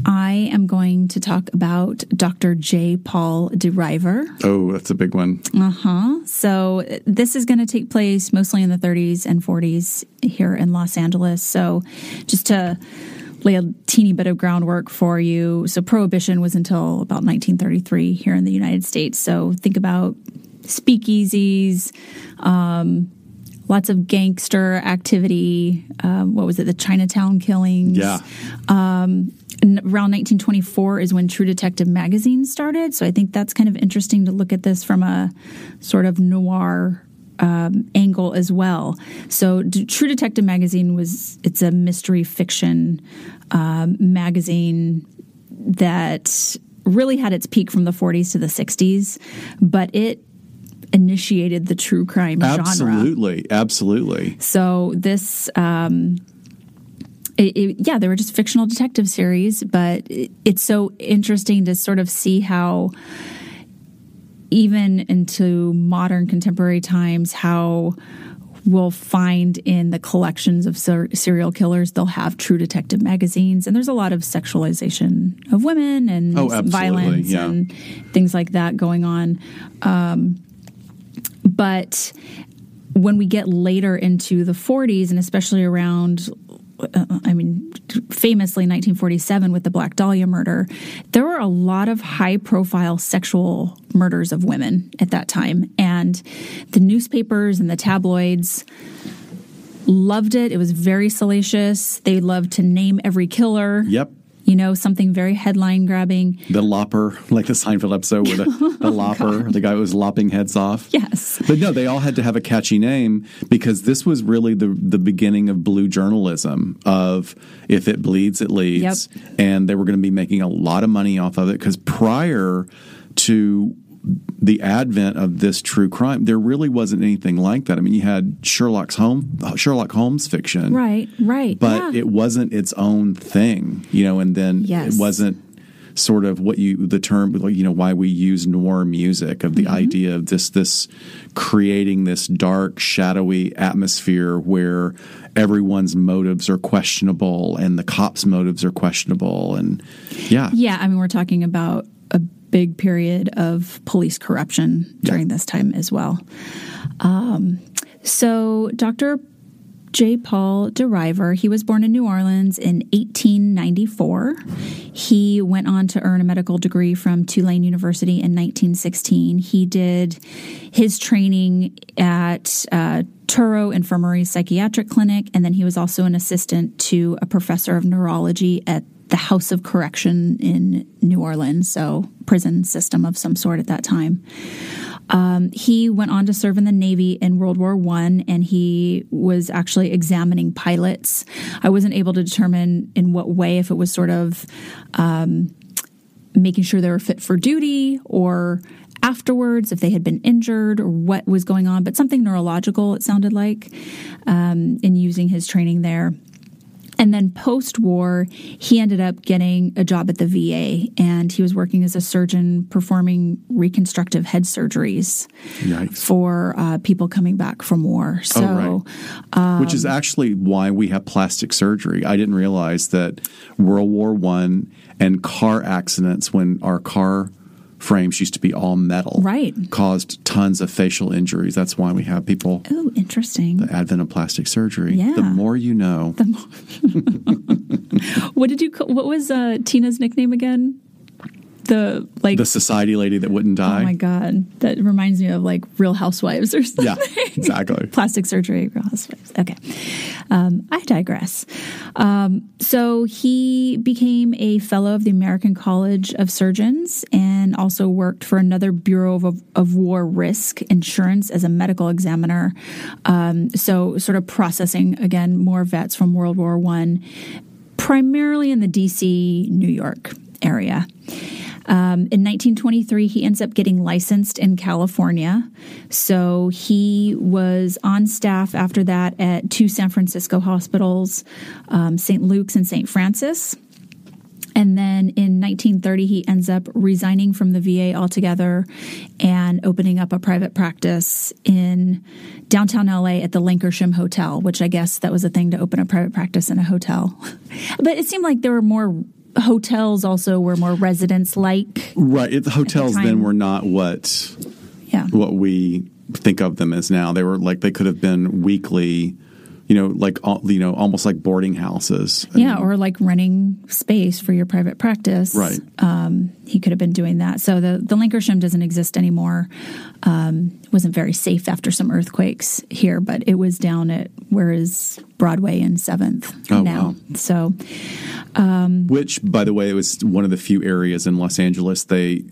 I am going to talk about Dr. J. Paul DeRiver. Oh, that's a big one. Uh huh. So this is going to take place mostly in the 30s and 40s here in Los Angeles. So just to lay a teeny bit of groundwork for you. So prohibition was until about 1933 here in the United States. So think about speakeasies, um, lots of gangster activity. Um, what was it? The Chinatown killings. Yeah. Um, around 1924 is when True Detective magazine started. So I think that's kind of interesting to look at this from a sort of noir um, angle as well. So D- True Detective magazine was it's a mystery fiction um, magazine that really had its peak from the 40s to the 60s, but it initiated the true crime genre. Absolutely, absolutely. So this, um, it, it, yeah, they were just fictional detective series, but it, it's so interesting to sort of see how, even into modern contemporary times, how we'll find in the collections of ser- serial killers they'll have true detective magazines and there's a lot of sexualization of women and Oh, violence yeah. and things like that going on um, but when we get later into the 40s and especially around uh, I mean, famously 1947 with the Black Dahlia murder, there were a lot of high profile sexual murders of women at that time. And the newspapers and the tabloids loved it. It was very salacious. They loved to name every killer. Yep. You know, something very headline grabbing. The lopper, like the Seinfeld episode where the, oh, the lopper, the guy was lopping heads off. Yes. But no, they all had to have a catchy name because this was really the the beginning of blue journalism of if it bleeds, it leads. And they were going to be making a lot of money off of it because prior to the advent of this true crime, there really wasn't anything like that. I mean, you had Sherlock's home Sherlock Holmes fiction, Right, right. but yeah. it wasn't its own thing, you know. And then Yes. it wasn't sort of what you the term you know why we use noir music of the Mm-hmm. idea of this this creating this dark shadowy atmosphere where everyone's motives are questionable and the cops motives are questionable and yeah Yeah, I mean, we're talking about big period of police corruption during this time as well. Um, so, Dr. J. Paul DeRiver, he was born in New Orleans in 1894. He went on to earn a medical degree from Tulane University in 1916. He did his training at uh, Touro Infirmary Psychiatric Clinic, and then he was also an assistant to a professor of neurology at the House of Correction in New Orleans, so prison system of some sort at that time. Um, he went on to serve in the Navy in World War One, and he was actually examining pilots. I wasn't able to determine in what way, if it was sort of um, making sure they were fit for duty or afterwards, if they had been injured or what was going on, but something neurological, it sounded like, um, in using his training there. And then post war, he ended up getting a job at the VA and he was working as a surgeon performing reconstructive head surgeries Yikes. for uh, people coming back from war. So, Oh, right. which is actually why we have plastic surgery. I didn't realize that World War One and car accidents when our car frames used to be all metal, Right. caused tons of facial injuries. That's why we have people. oh, interesting. The advent of plastic surgery. Yeah. The more you know. What did you? What was uh, Tina's nickname again? The like. the society lady that wouldn't die. oh my god, that reminds me of like Real Housewives or something. yeah, exactly. plastic surgery, Real Housewives. Okay, um, I digress. Um, so he became a fellow of the American College of Surgeons and also worked for another Bureau of, of War Risk Insurance as a medical examiner. Um, so sort of processing again more vets from World War One, primarily in the D.C., New York area. Um, in 1923, he ends up getting licensed in California. So he was on staff after that at two San Francisco hospitals, um, St. Luke's and St. Francis. And then in 1930, he ends up resigning from the VA altogether and opening up a private practice in downtown LA at the Lankershim Hotel, which I guess that was a thing to open a private practice in a hotel. but it seemed like there were more hotels also were more residence like. Right. It, the hotels then were not what Yeah. what we think of them as now. They were like they could have been weekly, you know, like you know, almost like boarding houses. Yeah, or like renting space for your private practice. Right. Um, he could have been doing that. So the the Lankershim doesn't exist anymore. Um, it wasn't very safe after some earthquakes here, but it was down at where is Broadway and Seventh Oh, now. wow. So um, Which, by the way, it was one of the few areas in Los Angeles they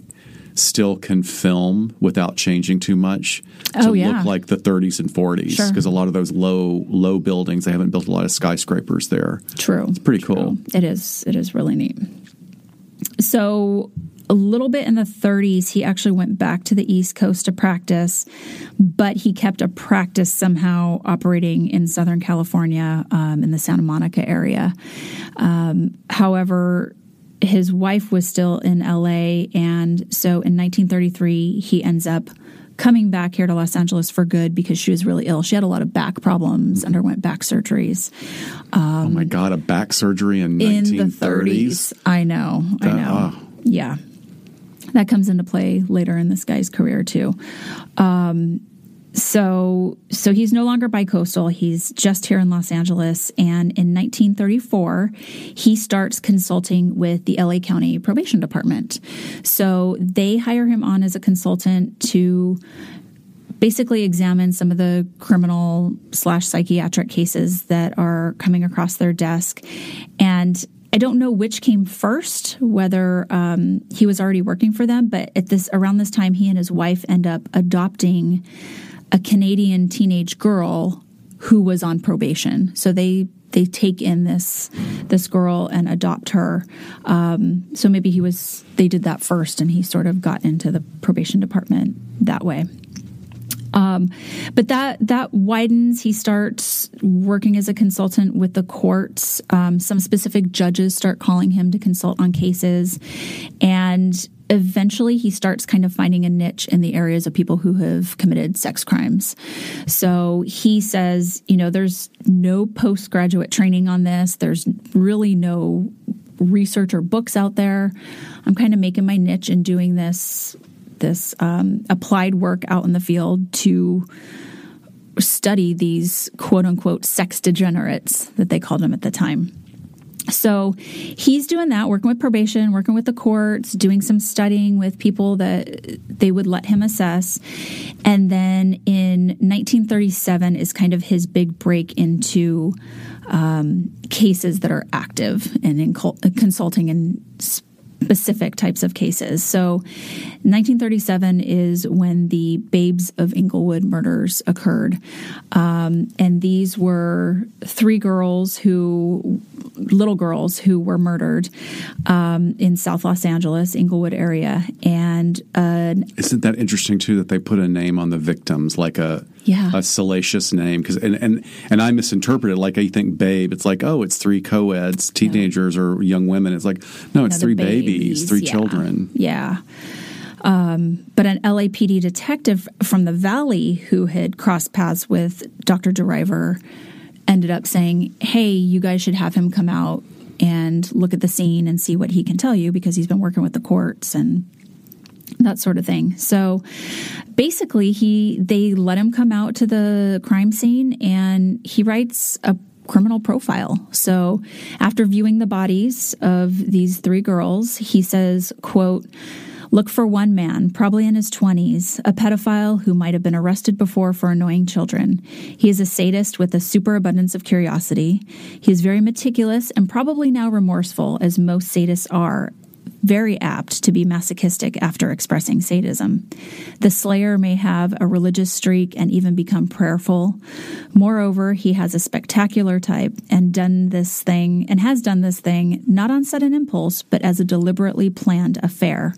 still can film without changing too much to Oh, yeah. look like the 30s and 40s Sure. because a lot of those low low buildings they haven't built a lot of skyscrapers there. True. It's pretty cool. It is. It is really neat. So, a little bit in the 30s, he actually went back to the East Coast to practice, but he kept a practice somehow operating in Southern California um, in the Santa Monica area. Um, however, his wife was still in LA, and so in 1933, he ends up coming back here to Los Angeles for good because she was really ill. She had a lot of back problems, underwent back surgeries oh my god, a back surgery in, Um, in 1930s. the 30s. I know, I know. oh. Yeah. That comes into play later in this guy's career too. Um, so so he's no longer bicoastal. He's just here in Los Angeles and in 1934 he starts consulting with the LA County Probation Department. So they hire him on as a consultant to basically examine some of the criminal slash psychiatric cases that are coming across their desk. And I don't know which came first, whether um, he was already working for them, but at this around this time, he and his wife end up adopting a Canadian teenage girl who was on probation. So they they take in this this girl and adopt her. Um, so maybe he was they did that first, and he sort of got into the probation department that way. Um, but that that widens. He starts working as a consultant with the courts. Um, some specific judges start calling him to consult on cases, and eventually he starts kind of finding a niche in the areas of people who have committed sex crimes. So he says, you know, there's no postgraduate training on this. There's really no research or books out there. I'm kind of making my niche in doing this this um, applied work out in the field to study these quote unquote sex degenerates that they called them at the time. So he's doing that, working with probation, working with the courts, doing some studying with people that they would let him assess. And then in 1937 is kind of his big break into um, cases that are active and in consulting in specific types of cases. So 1937 is when the Babes of Inglewood murders occurred. Um, and these were three girls who, little girls who were murdered um, in South Los Angeles, Inglewood area. And uh, Isn't that interesting too that they put a name on the victims like a Yeah. a salacious name because and, and and I misinterpret it like I think babe it's like oh it's three co-eds teenagers or young women it's like no it's three babies, three yeah. children Yeah. Um, but an LAPD detective from the Valley who had crossed paths with Dr. DeRiver ended up saying, Hey, you guys should have him come out and look at the scene and see what he can tell you because he's been working with the courts and that sort of thing. So basically he they let him come out to the crime scene and he writes a criminal profile. So after viewing the bodies of these three girls, he says, quote, Look for one man, probably in his 20s, a pedophile who might have been arrested before for annoying children. He is a sadist with a superabundance of curiosity. He is very meticulous and probably now remorseful, as most sadists are, very apt to be masochistic after expressing sadism. The slayer may have a religious streak and even become prayerful. Moreover, he has a spectacular type and done this thing and has done this thing not on sudden impulse, but as a deliberately planned affair.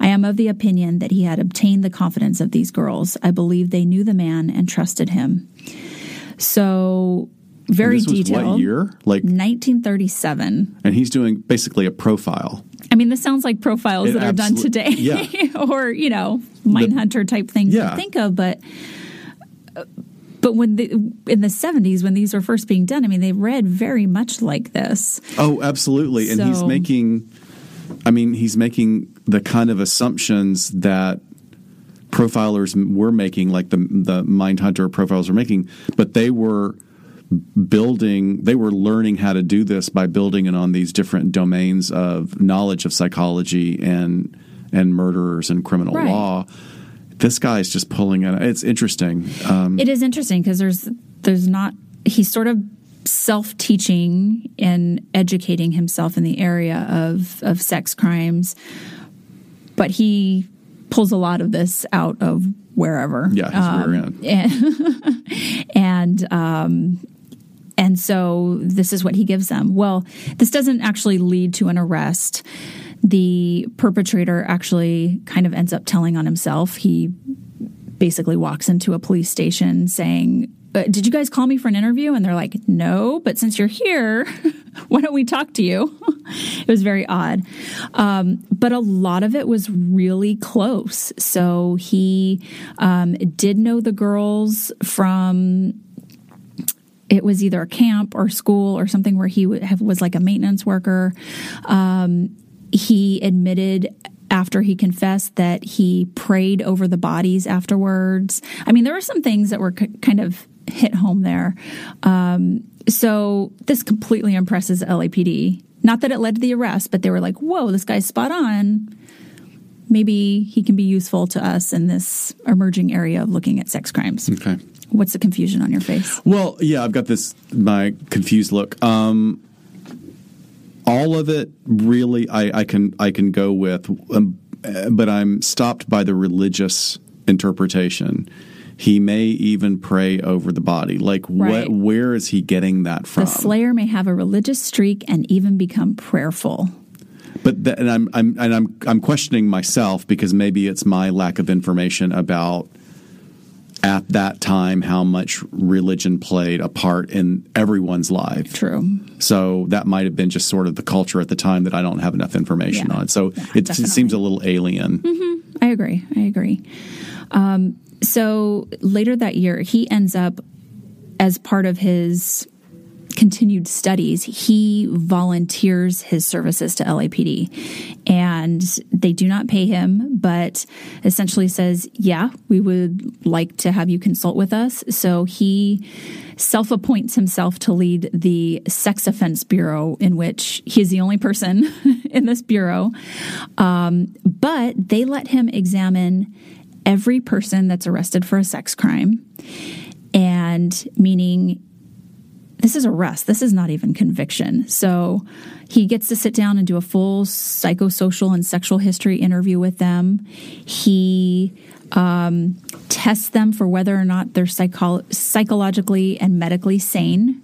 I am of the opinion that he had obtained the confidence of these girls. I believe they knew the man and trusted him. So very detailed. what year like 1937. and he's doing basically a profile I mean, this sounds like profiles It that are done today, yeah. or you know, Mindhunter type things Yeah. you think of. But uh, but when the, in the seventies, when these were first being done, I mean, they read very much like this. oh absolutely and he's making I mean he's making the kind of assumptions that profilers were making like the the Mindhunter profiles were making but they were building they were learning how to do this by building it on these different domains of knowledge of psychology and and murderers and criminal Right. law this guy's just pulling it it's interesting um, It is interesting because there's there's not he's sort of self teaching and educating himself in the area of of sex crimes, but he pulls a lot of this out of wherever. yeah end. and and um and so this is what he gives them. Well, this doesn't actually lead to an arrest. The perpetrator actually kind of ends up telling on himself. He basically walks into a police station saying, "Uh, "Did you guys call me for an interview?" And they're like, "No, but since you're here, why don't we talk to you?" it was very odd, um, but a lot of it was really close. So he um, did know the girls from it was either a camp or school or something where he was like a maintenance worker. Um, he admitted after he confessed that he prayed over the bodies afterwards. I mean, there were some things that were kind of hit home there. Um, so this completely impresses LAPD. Not that it led to the arrest, but they were like, "Whoa, this guy's spot on." Maybe he can be useful to us in this emerging area of looking at sex crimes. okay What's the confusion on your face? Well, yeah, I've got this my confused look. Um, all of it really, I, I can I can go with, um, but I'm stopped by the religious interpretation. He may even pray over the body. Like, Right. what? Where is he getting that from? The slayer may have a religious streak and even become prayerful. But and I'm I'm and I'm I'm questioning myself because maybe it's my lack of information about at that time how much religion played a part in everyone's life. True. So that might have been just sort of the culture at the time that I don't have enough information Yeah. on. So Yeah, it, it seems a little alien. I agree. I agree. Um, so later that year, he ends up, as part of his continued studies, he volunteers his services to LAPD. And they do not pay him, but essentially says, Yeah, we would like to have you consult with us. So he self appoints himself to lead the Sex Offense Bureau, in which he is the only person in this bureau. Um, but they let him examine every person that's arrested for a sex crime. And meaning this is arrest. This is not even conviction. So he gets to sit down and do a full psychosocial and sexual history interview with them. He um, tests them for whether or not they're psycho- psychologically and medically sane.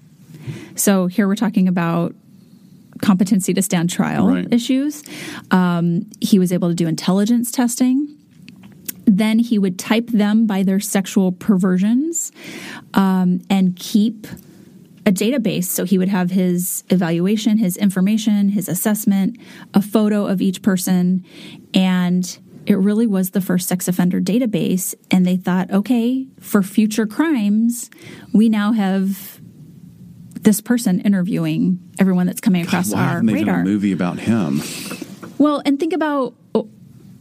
So here we're talking about competency to stand trial Right. issues. Um, he was able to do intelligence testing. Then he would type them by their sexual perversions um, and keep a database. So he would have his evaluation, his information, his assessment, a photo of each person. And it really was the first sex offender database. And they thought, okay, for future crimes, we now have this person interviewing everyone that's coming across Why our haven't they done radar. a movie about him? Well, and think about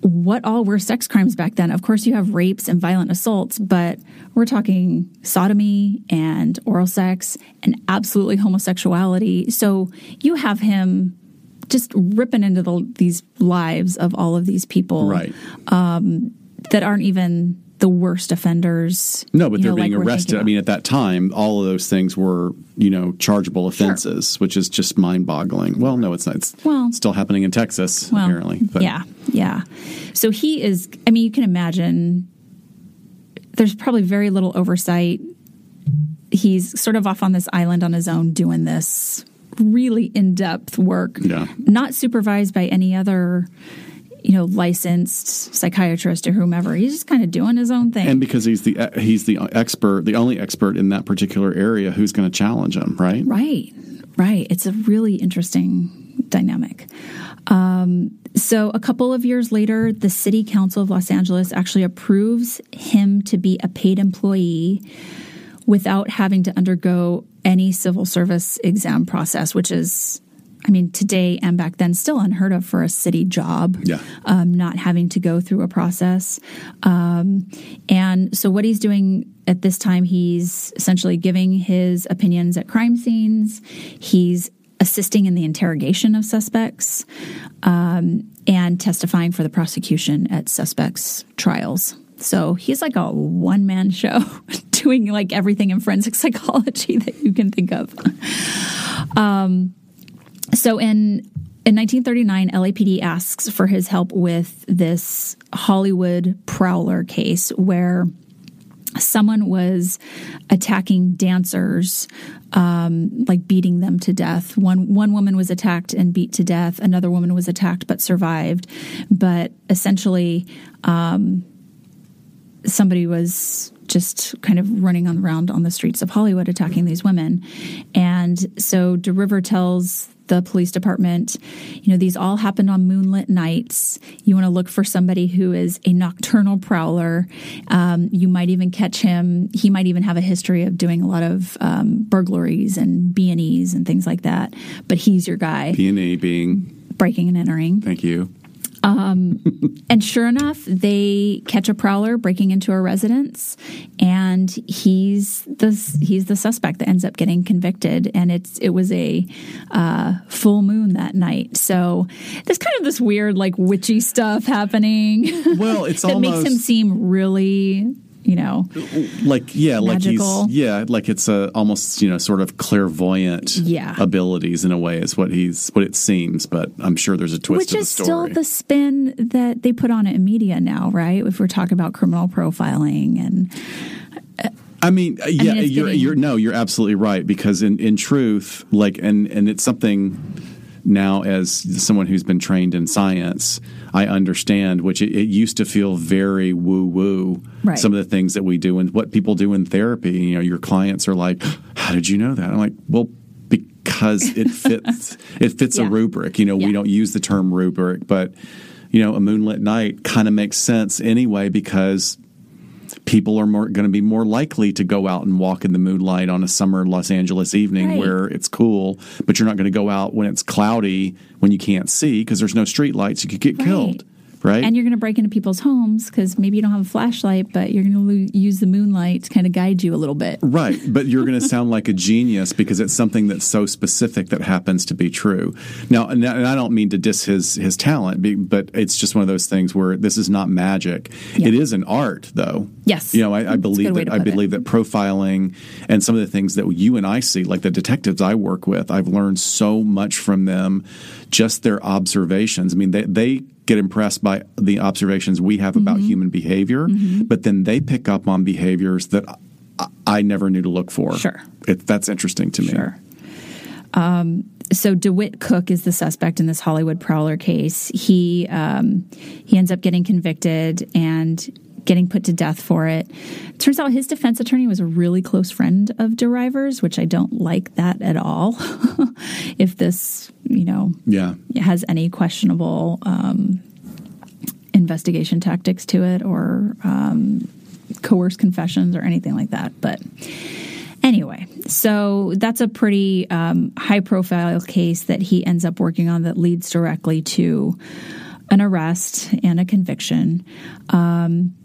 what all were sex crimes back then. Of course, you have rapes and violent assaults, but we're talking sodomy and oral sex and absolutely homosexuality. So you have him just ripping into the, these lives of all of these people Right. Um, that aren't even the worst offenders. No, but they're know, being like arrested. I mean, at that time, all of those things were, you know, chargeable offenses, which is just mind-boggling. Well, no, it's not. It's Well- still happening in Texas, Well, apparently. But yeah, yeah. So he is. I mean, you can imagine. There's probably very little oversight. He's sort of off on this island on his own doing this really in-depth work. Yeah. Not supervised by any other, you know, licensed psychiatrist or whomever. He's just kind of doing his own thing. and because he's the he's the expert, the only expert in that particular area, who's going to challenge him, right? Right, right. It's a really interesting dynamic. Um, so, a couple of years later, the City Council of Los Angeles actually approves him to be a paid employee without having to undergo any civil service exam process, which is I mean, today and back then, still unheard of for a city job. Yeah. Um, not having to go through a process. Um, and so, what he's doing at this time, he's essentially giving his opinions at crime scenes. He's assisting in the interrogation of suspects um, and testifying for the prosecution at suspects' trials. So he's like a one man show doing like everything in forensic psychology that you can think of. Um, so in in 1939, LAPD asks for his help with this Hollywood prowler case where someone was attacking dancers, um, like beating them to death. One one woman was attacked and beat to death. Another woman was attacked but survived. But essentially, um, somebody was just kind of running around on the streets of Hollywood attacking these women. And so DeRiver tells the police department, you know, these all happened on moonlit nights. You want to look for somebody who is a nocturnal prowler. Um, you might even catch him. He might even have a history of doing a lot of um, burglaries and B and E's and things like that. But he's your guy. B and E being breaking and entering. Thank you. Um, and sure enough, they catch a prowler breaking into a residence, and he's the he's the suspect that ends up getting convicted. And it's it was a uh, full moon that night, so there's kind of this weird like witchy stuff happening. Well, it's that almost makes him seem really you know like yeah Magical. like he's yeah like it's a almost you know sort of clairvoyant Yeah. abilities in a way is what he's what it seems but i'm sure there's a twist which to the is still the spin that they put on it in media now, right? If we're talking about criminal profiling and I mean, uh, yeah, it's you're getting- you're no, you're absolutely right because in in truth, like, and and it's something now as someone who's been trained in science, I understand. Which it, it used to feel very woo woo. Right. Some of the things that we do and what people do in therapy. You know, your clients are like, "How did you know that?" I'm like, "Well." Because it fits, it fits a rubric. You know, Yeah. we don't use the term rubric, but you know, a moonlit night kind of makes sense anyway because people are more going to be more likely to go out and walk in the moonlight on a summer Los Angeles evening Right. where it's cool, but you're not going to go out when it's cloudy when you can't see because there's no street lights. You could get Right. killed, right? and you're going to break into people's homes because maybe you don't have a flashlight, but you're going to lo- use the moonlight to kind of guide you a little bit. Right, but you're going to sound like a genius because it's something that's so specific that happens to be true. Now, and I don't mean to diss his his talent, but it's just one of those things where this is not magic. Yeah. It is an art, though. Yes. you know, I, I believe that I put it. believe that profiling and some of the things that you and I see, like the detectives I work with, I've learned so much from them. Just their observations. I mean, they they get impressed by the observations we have about Mm-hmm. human behavior, but then they pick up on behaviors that I, I never knew to look for. Sure. It, that's interesting to me. Sure. Um, so DeWitt Cook is the suspect in this Hollywood prowler case. He um, he ends up getting convicted and getting put to death for it. Turns out his defense attorney was a really close friend of DeRivers, which I don't like that at all. if this, you know, Yeah. has any questionable um, investigation tactics to it or um, coerced confessions or anything like that. But anyway, so that's a pretty um, high profile case that he ends up working on that leads directly to an arrest and a conviction. Um,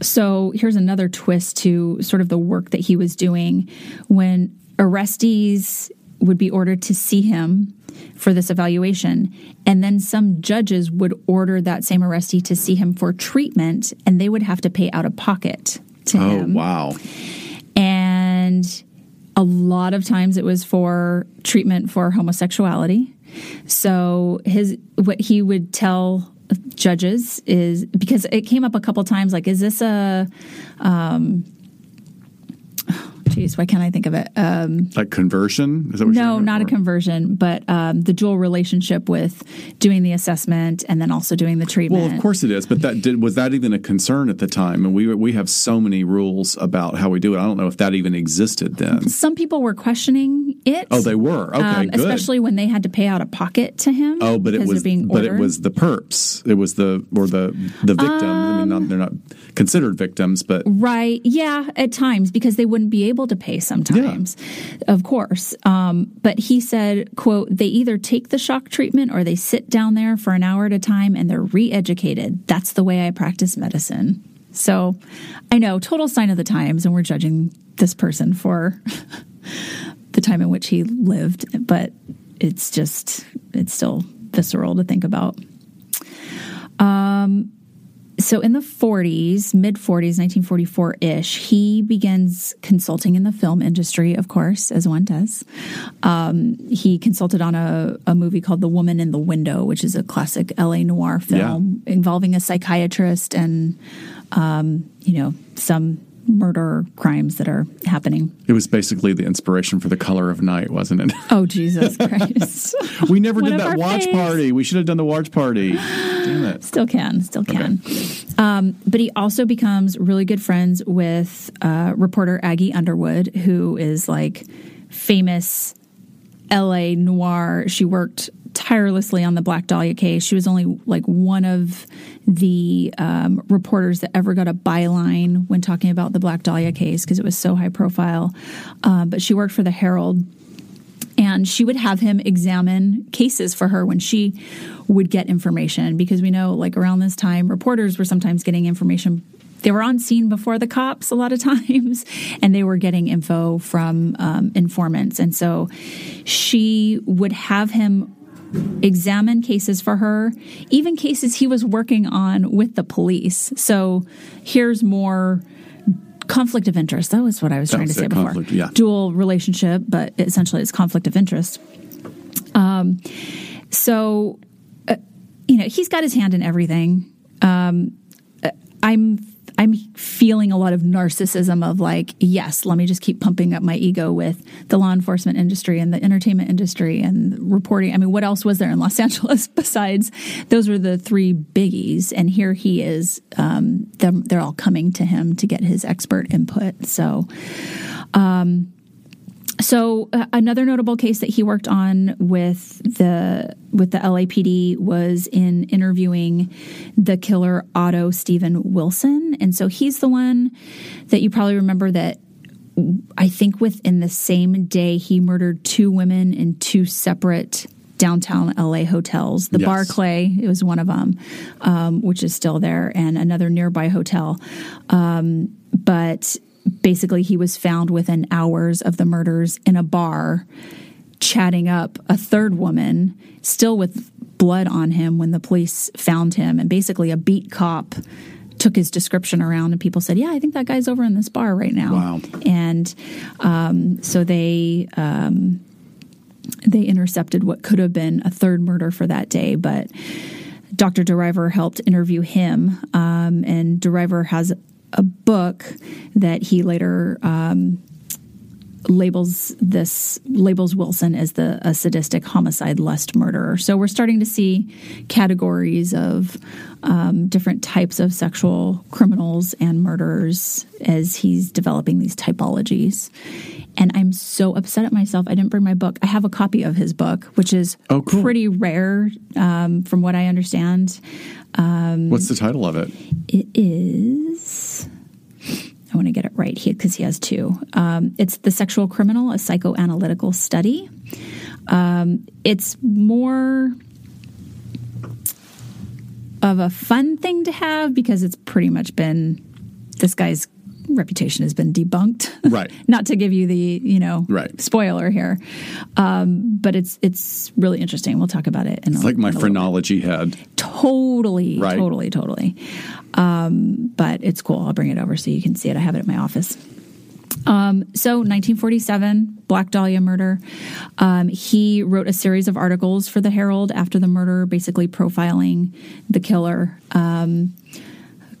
so here's another twist to sort of the work that he was doing when arrestees would be ordered to see him for this evaluation. And then some judges would order that same arrestee to see him for treatment, and they would have to pay out of pocket to Oh him. wow. And a lot of times it was for treatment for homosexuality. So his what he would tell judges is because it came up a couple times like is this a um geez why can't i think of it um Like conversion? Is that no not a conversion but um the dual relationship with doing the assessment and then also doing the treatment Well, of course it is, but that did was that even a concern at the time? And we we have so many rules about how we do it. I don't know if that even existed then. some people were questioning it Oh, they were okay, um, good. especially when they had to pay out of pocket to him. Oh, but it was being but it was the perps. It was the or the the victim. I mean, not, they're not considered victims, but Right. Yeah, at times because they wouldn't be able to pay sometimes. Of course. Um, but he said, quote, they either take the shock treatment or they sit down there for an hour at a time and they're re-educated. That's the way I practice medicine. So I know, total sign of the times, and we're judging this person for the time in which he lived, but it's just it's still visceral to think about. Um so in the 40s, mid 40s, 1944 ish, he begins consulting in the film industry, of course, as one does. Um, he consulted on a, a, movie called The Woman in the Window, which is a classic LA noir film yeah. involving a psychiatrist and, um, you know, some murder crimes that are happening. It was basically the inspiration for the color of night, wasn't it? Oh Jesus Christ! we never did that watch party. We should have done the watch party. Damn it! Still can, still can. Okay. Um, but he also becomes really good friends with uh, reporter Aggie Underwood, who is like famous LA noir. She worked tirelessly on the Black Dahlia case. She was only like one of the um, reporters that ever got a byline when talking about the Black Dahlia case because it was so high profile. Uh, but she worked for the Herald. And she would have him examine cases for her when she would get information because we know, like, around this time, reporters were sometimes getting information they were on scene before the cops a lot of times and they were getting info from um, informants and so she would have him examine cases for her, even cases he was working on with the police. So here's more conflict of interest. That was what I was trying to say before. Conflict, yeah. Dual relationship, but essentially it's conflict of interest. Um, so, uh, you know, he's got his hand in everything. Um, uh, I'm I'm feeling a lot of narcissism of like, yes, let me just keep pumping up my ego with the law enforcement industry and the entertainment industry and reporting. I mean, what else was there in Los Angeles besides those were the three biggies? And here he is. Um, they're, they're all coming to him to get his expert input. So, um, so uh, another notable case that he worked on with the with the LAPD was in interviewing the killer Otto Stephen Wilson, and so he's the one that you probably remember that I think within the same day he murdered two women in two separate downtown LA hotels. The yes. Barclay, it was one of them, um, which is still there, and another nearby hotel. Um, but basically he was found within hours of the murders in a bar chatting up a third woman still with blood on him when the police found him and basically a beat cop took his description around and people said yeah i think that guy's over in this bar right now wow. and um, so they um, they intercepted what could have been a third murder for that day but dr DeRiver helped interview him um, and DeRiver has a book that he later um, labels this labels Wilson as the a sadistic homicide lust murderer. So we're starting to see categories of um, different types of sexual criminals and murderers as he's developing these typologies. And I'm so upset at myself. I didn't bring my book. I have a copy of his book, which is oh, cool. pretty rare, um, from what I understand. Um, What's the title of it? It is. I want to get it right here because he has two. Um, it's The Sexual Criminal, a psychoanalytical study. Um, it's more of a fun thing to have because it's pretty much been this guy's reputation has been debunked. Right. Not to give you the you know right. spoiler here, um, but it's it's really interesting. We'll talk about it. In it's a, like my phrenology head. Totally. Right. Totally. Totally. Um, but it's cool. I'll bring it over so you can see it. I have it at my office. Um, so, 1947, Black Dahlia murder. Um, he wrote a series of articles for the Herald after the murder, basically profiling the killer. Um,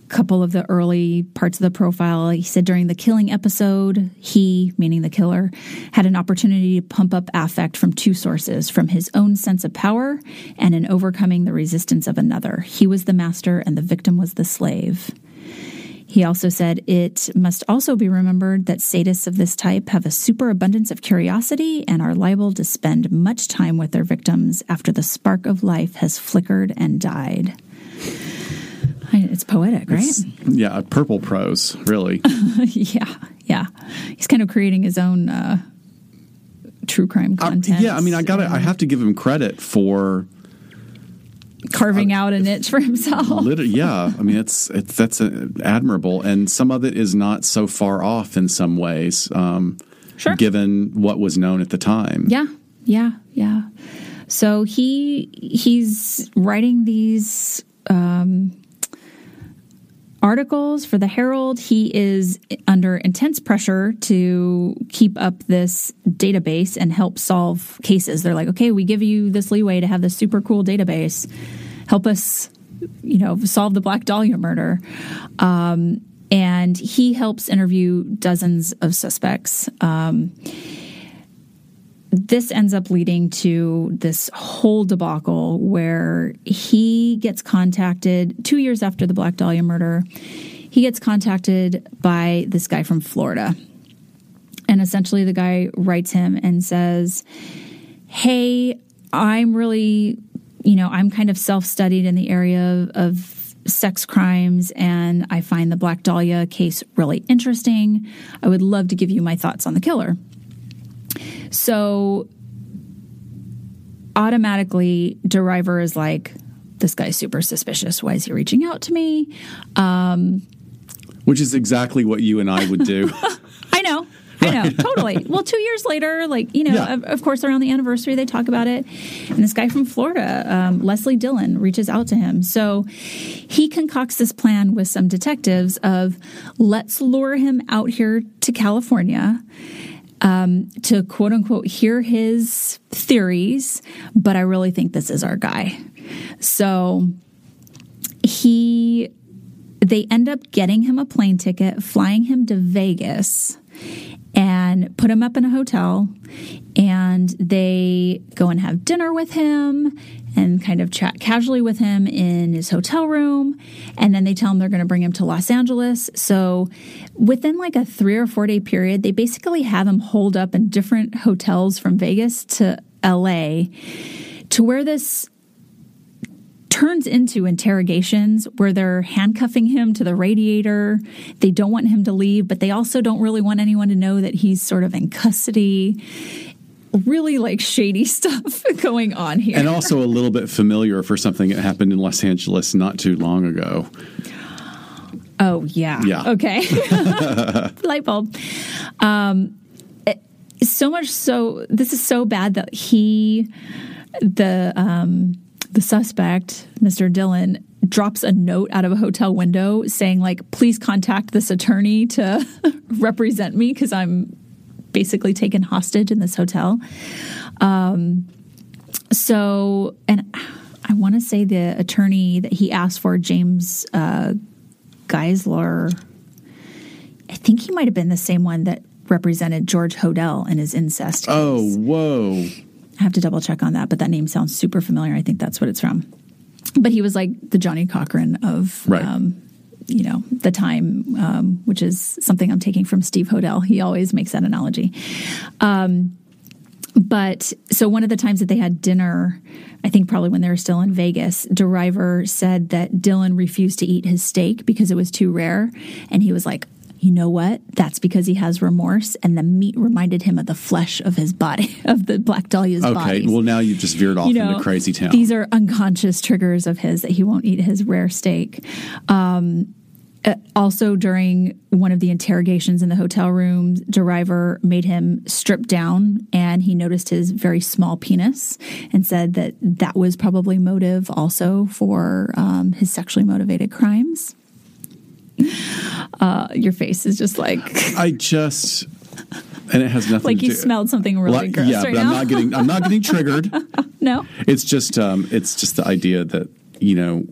couple of the early parts of the profile. He said during the killing episode, he, meaning the killer, had an opportunity to pump up affect from two sources from his own sense of power and in overcoming the resistance of another. He was the master and the victim was the slave. He also said it must also be remembered that sadists of this type have a superabundance of curiosity and are liable to spend much time with their victims after the spark of life has flickered and died. It's poetic, right? It's- yeah, purple prose, really. yeah, yeah. He's kind of creating his own uh, true crime content. yeah, I mean, I got to I have to give him credit for carving out a niche for himself. lit- yeah, I mean, it's it's that's uh admirable and some of it is not so far off in some ways. Um Sure. given what was known at the time. Yeah, yeah, yeah. So he he's writing these um, articles for the Herald. He is under intense pressure to keep up this database and help solve cases. They're like, okay, we give you this leeway to have this super cool database. Help us, you know, solve the Black Dahlia murder. Um, and he helps interview dozens of suspects. Um, this ends up leading to this whole debacle where he gets contacted two years after the Black Dahlia murder. He gets contacted by this guy from Florida. And essentially, the guy writes him and says, Hey, I'm really, you know, I'm kind of self studied in the area of, of sex crimes, and I find the Black Dahlia case really interesting. I would love to give you my thoughts on the killer. So automatically, Deriver is like, this guy's super suspicious. Why is he reaching out to me? Which is exactly what you and I would do. I know. I know, totally. Well, two years later, like, you know, Yeah. of, of course, around the anniversary, they talk about it. And this guy from Florida, um, Leslie Dillon, reaches out to him. So he concocts this plan with some detectives of let's lure him out here to California um, to quote unquote hear his theories, but I really think this is our guy. So he they end up getting him a plane ticket, flying him to Vegas, and put him up in a hotel. And they go and have dinner with him and kind of chat casually with him in his hotel room. And then they tell him they're going to bring him to Los Angeles. So within like a three or four day period, they basically have him holed up in different hotels from Vegas to LA to where this turns into interrogations where they're handcuffing him to the radiator. They don't want him to leave, but they also don't really want anyone to know that he's sort of in custody. Really like shady stuff going on here. and also a little bit familiar for something that happened in Los Angeles not too long ago. oh, yeah. Yeah. Okay. Light bulb. Um, it- so much so, this is so bad that he, the, um, the suspect, Mr. Dillon, drops a note out of a hotel window saying, like, please contact this attorney to represent me because I'm basically taken hostage in this hotel. Um, so, and I want to say the attorney that he asked for, James uh, Giesler, I think he might have been the same one that represented George Hodel in his incest. case. Oh, whoa. I have to double check on that, but that name sounds super familiar. I think that's what it's from. But he was like the Johnnie Cochran of, Right. um, you know, the time, um, which is something I'm taking from Steve Hodel. He always makes that analogy. Um, but so one of the times that they had dinner, I think probably when they were still in Vegas, Deriver said that Dillon refused to eat his steak because it was too rare. And he was like, you know what? That's because he has remorse, and the meat reminded him of the flesh of his body, of the Black Dahlia's Okay. body. Okay, well, now you've just veered off into crazy town. These are unconscious triggers of his that he won't eat his rare steak. Um, uh, also, during one of the interrogations in the hotel room, Deriver made him strip down and he noticed his very small penis and said that that was probably motive also for um, his sexually motivated crimes. Uh, your face is just like I just, and it has nothing to do with like you do. smelled something really Like, gross yeah, right but now. I'm not getting. I'm not getting triggered. no, It's just um, it's just the idea that you know,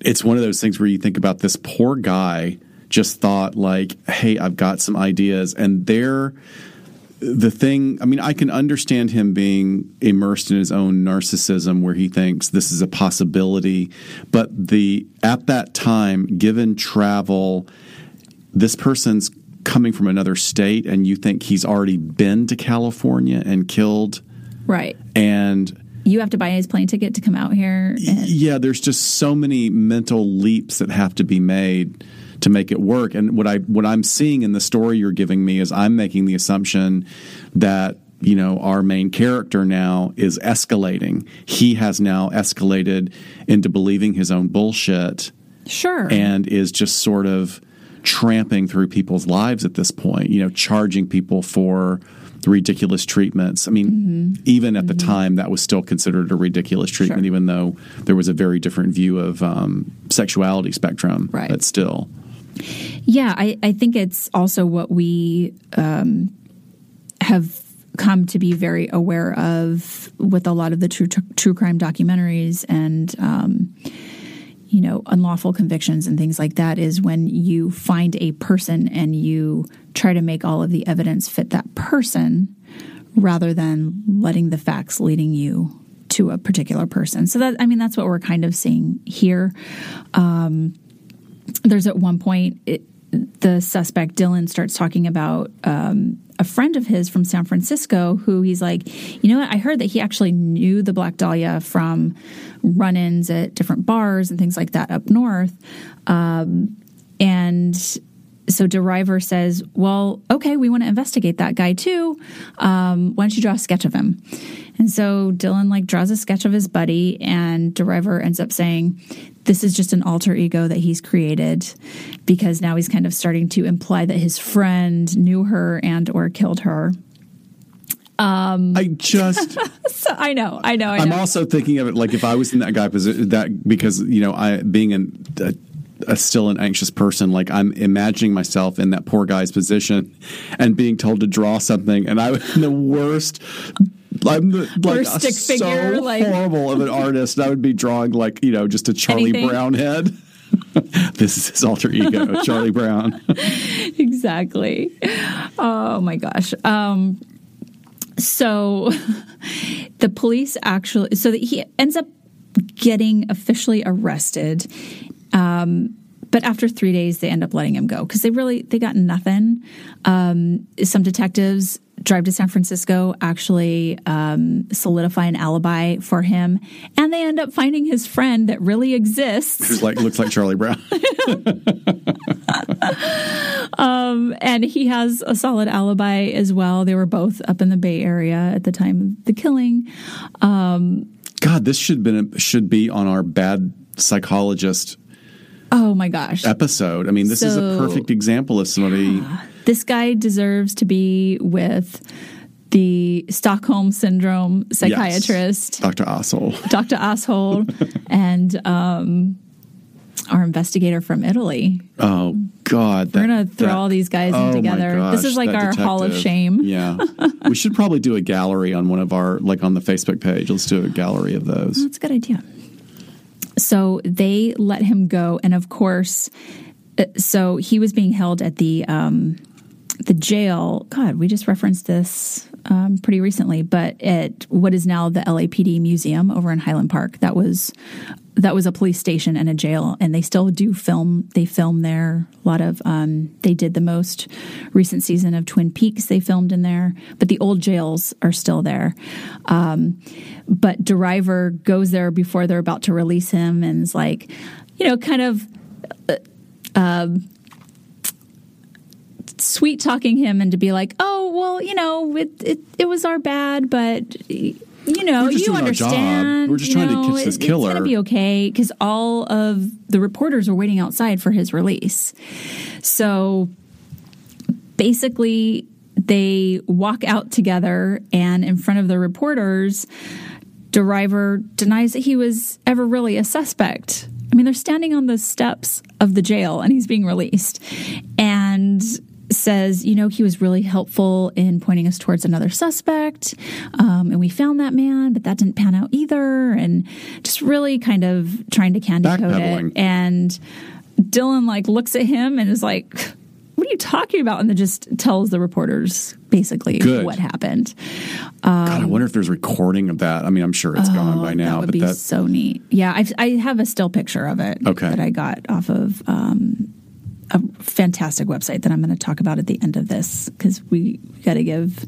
it's one of those things where you think about this poor guy just thought like, hey, I've got some ideas, and they're the thing. I mean, I can understand him being immersed in his own narcissism, where he thinks this is a possibility, but the at that time, given travel, this person's coming from another state, and you think he's already been to California and killed right. and you have to buy his plane ticket to come out here. And, yeah, there's just so many mental leaps that have to be made to make it work. And what I what I'm seeing in the story you're giving me is I'm making the assumption that you know our main character now is escalating. He has now escalated into believing his own bullshit sure. and is just sort of tramping through people's lives at this point, you know, charging people for ridiculous treatments. I mean, Mm-hmm. even at the time, that was still considered a ridiculous treatment, Sure. even though there was a very different view of um, sexuality spectrum. Right. But still, Yeah, I, I think it's also what we um, have come to be very aware of with a lot of the true true crime documentaries and um, you know unlawful convictions and things like that is when you find a person and you try to make all of the evidence fit that person rather than letting the facts leading you to a particular person. So that I mean that's what we're kind of seeing here there's at one point it, the suspect Dillon starts talking about um, a friend of his from San Francisco who he's like, you know what? I heard that he actually knew the Black Dahlia from run-ins at different bars and things like that up north, um, and. So DeRiver says, "Well, okay, we want to investigate that guy too. Um, why don't you draw a sketch of him?" And so Dillon like draws a sketch of his buddy, and DeRiver ends up saying, "This is just an alter ego that he's created," because now he's kind of starting to imply that his friend knew her and or killed her. I just. So I know, I know, I know. I'm also thinking of it like if I was in that guy position, that because you know I being an, a, a still an anxious person, like I'm imagining myself in that poor guy's position and being told to draw something, and I was the worst. I'm the, like Worst stick so figure, like- horrible of an artist. I would be drawing like you know just a Charlie Anything. Brown head. this is his alter ego, Charlie Brown. exactly. Oh my gosh. Um, so the police actually, so that he ends up getting officially arrested. Um, but after three days, they end up letting him go because they really they got nothing. Um, some detectives drive to San Francisco, actually um, solidify an alibi for him, and they end up finding his friend that really exists. Who's like looks like Charlie Brown. and he has a solid alibi as well. They were both up in the Bay Area at the time of the killing. God, this should been should be on our bad psychologist Oh my gosh. episode. I mean, this is a perfect example of somebody. This guy deserves to be with the Stockholm Syndrome psychiatrist, Dr. Ossel. Dr. Oshold, and um, our investigator from Italy. Oh God, We're going to throw all these guys in together. this is like our Hall of Shame. Yeah, we should probably do a gallery on one of our like on the Facebook page. Let's do a gallery of those. That's a good idea. So they let him go, and of course, uh, so he was being held at the um, the jail. God, we just referenced this um, pretty recently, but at what is now the LAPD museum over in Highland Park. That was that was a police station and a jail, and they still do film. They film there. A lot of um, they did the most recent season of Twin Peaks. They filmed in there, but the old jails are still there. Um, but Driver goes there before they're about to release him, and is like, you know, kind of sweet talking him and to be like, oh well, you know, it it, it was our bad, but you know, you doing our job. understand. We're just trying to know, catch this it- killer." It's gonna be okay because all of the reporters were waiting outside for his release. So basically, they walk out together, and in front of the reporters, Driver denies that he was ever really a suspect. I mean, they're standing on the steps of the jail and he's being released and says, you know, he was really helpful in pointing us towards another suspect. Um, and we found that man, but that didn't pan out either. And just really kind of trying to candy coat it. And Dillon like looks at him and is like, what are you talking about? And then just tells the reporters basically Good. what happened. God, I wonder if there's recording of that. I mean, I'm sure it's gone by now, Oh, That would but be that so neat. Yeah, I've, I have a still picture of it Okay. that I got off of um, a fantastic website that I'm going to talk about at the end of this because we got to give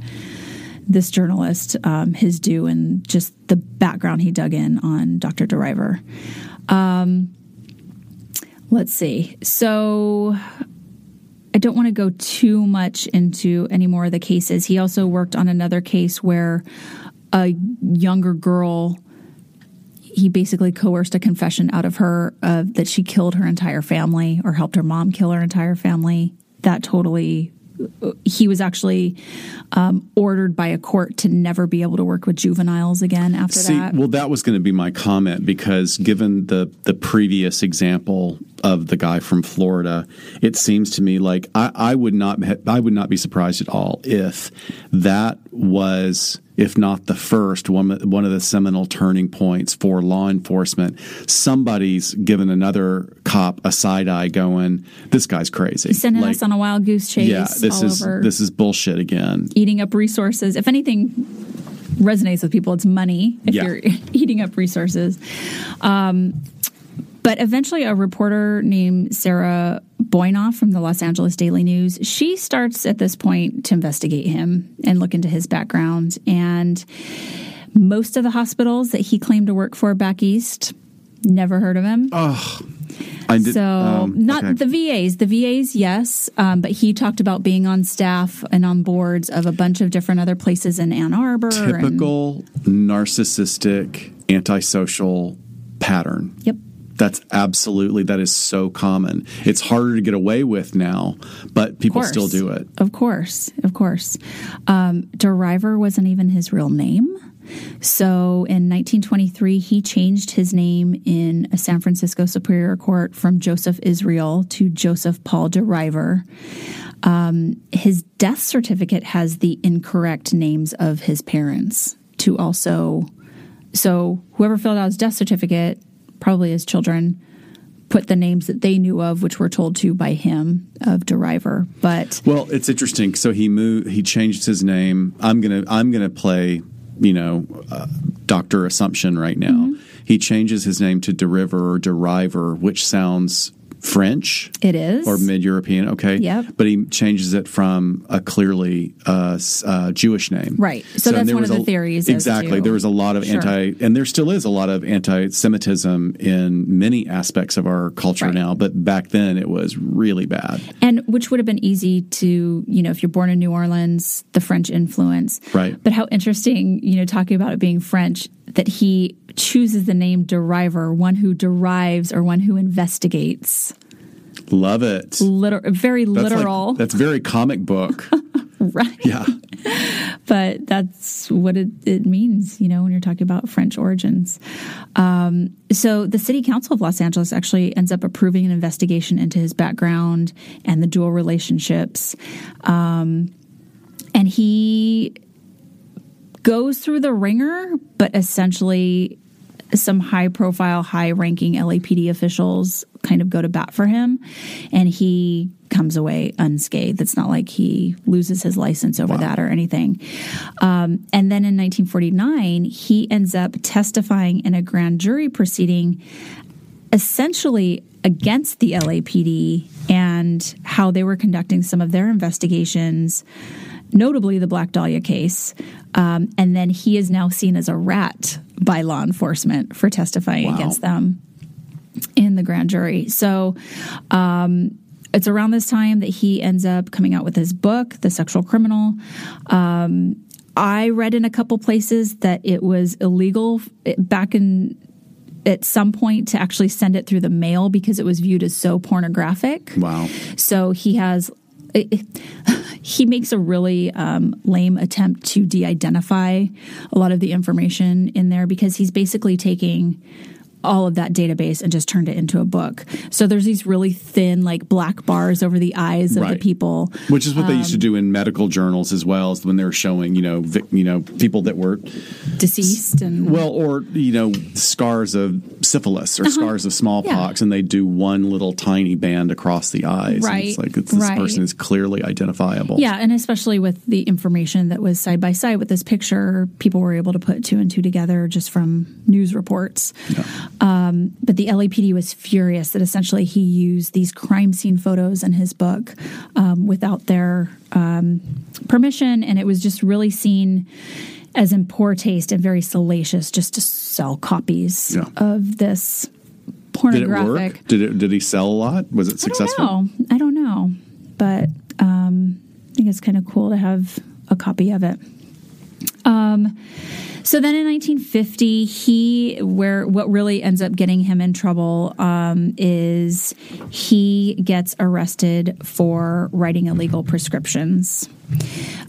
this journalist um, his due and just the background he dug in on Dr. DeRiver. Um, let's see. So I don't want to go too much into any more of the cases. He also worked on another case where a younger girl he basically coerced a confession out of her uh, that she killed her entire family or helped her mom kill her entire family. That totally he was actually um, ordered by a court to never be able to work with juveniles again after See, that. Well, that was going to be my comment because given the the previous example of the guy from Florida, it seems to me like I, I would not I would not be surprised at all if that was if not the first, one, one of the seminal turning points for law enforcement. Somebody's given another cop a side eye going, this guy's crazy. He's Sending like, us on a wild goose chase. Yeah, this is over. this is bullshit again. Eating up resources. If anything resonates with people, it's money. If yeah. you're eating up resources. Um, but eventually, a reporter named Sarah Boynoff from the Los Angeles Daily News, she starts at this point to investigate him and look into his background. And most of the hospitals that he claimed to work for back east, never heard of him. Oh. Did, so um, not okay. the VAs, the VAs, yes, um, but he talked about being on staff and on boards of a bunch of different other places in Ann Arbor. Typical and, narcissistic, antisocial pattern. Yep. That's absolutely that is so common. It's harder to get away with now, but people still do it. Of course, of course. Um, DeRiver wasn't even his real name. So in 1923, he changed his name in a San Francisco Superior Court from Joseph Israel to Joseph Paul DeRiver. Um, his death certificate has the incorrect names of his parents to also. So whoever filled out his death certificate probably his children, put the names that they knew of, which were told to by him of DeRiver. But well, it's interesting. So he moved. He changed his name. I'm gonna. I'm gonna play. You know, uh, Doctor Assumption right now. Mm-hmm. He changes his name to DeRiver or DeRiver, which sounds French. It is. Or mid European, okay. Yep. But he changes it from a clearly uh, uh, Jewish name. Right. So, so that's one of the a, theories. Exactly. There was a lot of sure. anti, and there still is a lot of anti Semitism in many aspects of our culture right. now, but back then it was really bad. And which would have been easy to, you know, if you're born in New Orleans, the French influence. Right. But how interesting, you know, talking about it being French, that he chooses the name deriver, one who derives or one who investigates. Love it. Liter- very that's literal. Like, that's very comic book. right. Yeah. but that's what it, it, means, you know, when you're talking about French origins. Um, so the city council of Los Angeles actually ends up approving an investigation into his background and the dual relationships. Um, and he goes through the ringer, but essentially some high profile, high ranking LAPD officials kind of go to bat for him and he comes away unscathed. It's not like he loses his license over wow. that or anything. Um, and then in 1949, he ends up testifying in a grand jury proceeding essentially against the LAPD and how they were conducting some of their investigations notably the Black Dahlia case. Um, and then he is now seen as a rat by law enforcement for testifying wow. against them in the grand jury. So, um, it's around this time that he ends up coming out with his book, The Sexual Criminal. Um, I read in a couple places that it was illegal back in at some point to actually send it through the mail because it was viewed as so pornographic. Wow. So he has he makes a really um, lame attempt to de identify a lot of the information in there because he's basically taking all of that database and just turned it into a book. So there's these really thin, like black bars over the eyes of right. the people, which is what um, they used to do in medical journals as well as when they were showing, you know, vi- you know, people that were deceased and well, or you know, scars of syphilis or uh-huh. scars of smallpox, yeah. and they do one little tiny band across the eyes. Right, it's like it's, this right. person is clearly identifiable. Yeah, and especially with the information that was side by side with this picture, people were able to put two and two together just from news reports. Yeah. Um, but the LAPD was furious that essentially he used these crime scene photos in his book um, without their um, permission, and it was just really seen as in poor taste and very salacious just to sell copies Yeah. of this Did it pornographic. work? Did it? Did he sell a lot? Was it I successful? don't know. I don't know, but um, I think it's kind of cool to have a copy of it. Um, so then in 1950, he where what really ends up getting him in trouble um, is he gets arrested for writing illegal prescriptions,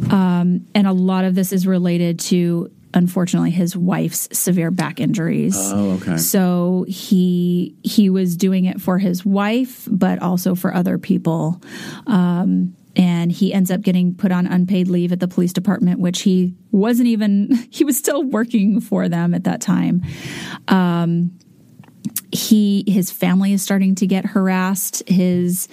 um, and a lot of this is related to. Unfortunately, his wife's severe back injuries. Oh, okay. So he he was doing it for his wife, but also for other people. Um, and he ends up getting put on unpaid leave at the police department, which he wasn't even. He was still working for them at that time. Um, he his family is starting to get harassed. His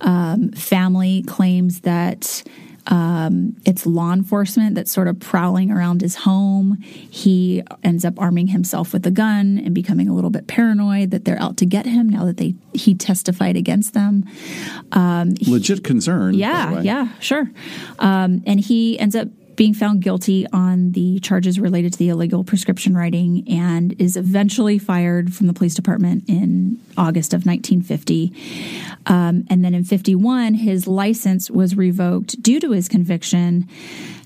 um, family claims that um, it's law enforcement that's sort of prowling around his home. He ends up arming himself with a gun and becoming a little bit paranoid that they're out to get him now that they he testified against them. Legit concern. Yeah, yeah, sure. Um, and he ends up being found guilty on the charges related to the illegal prescription writing and is eventually fired from the police department in August of 1950. Um, and then in 51, his license was revoked due to his conviction.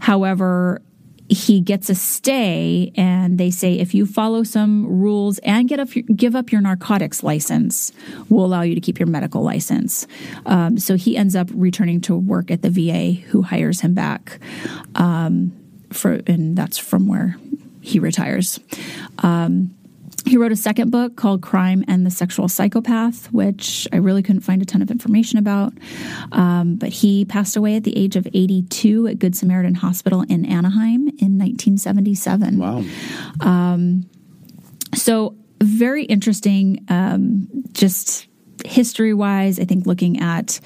However, he gets a stay and they say if you follow some rules and get up give up your narcotics license we'll allow you to keep your medical license. Um, so he ends up returning to work at the va who hires him back um, for and that's from where he retires. Um, he wrote a second book called Crime and the Sexual Psychopath, which I really couldn't find a ton of information about. Um, but he passed away at the age of 82 at Good Samaritan Hospital in Anaheim in 1977. Wow. So, very interesting, um, just history wise. I think looking at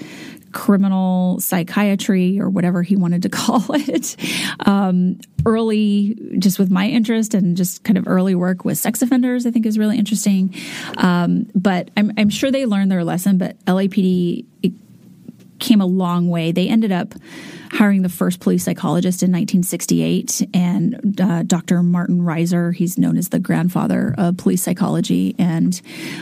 criminal psychiatry or whatever he wanted to call it. Um, early, just with my interest and just kind of early work with sex offenders, I think is really interesting. Um, but I'm, I'm sure they learned their lesson, but LAPD came a long way. They ended up hiring the first police psychologist in 1968, and uh, Dr. Martin Reiser. He's known as the grandfather of police psychology, and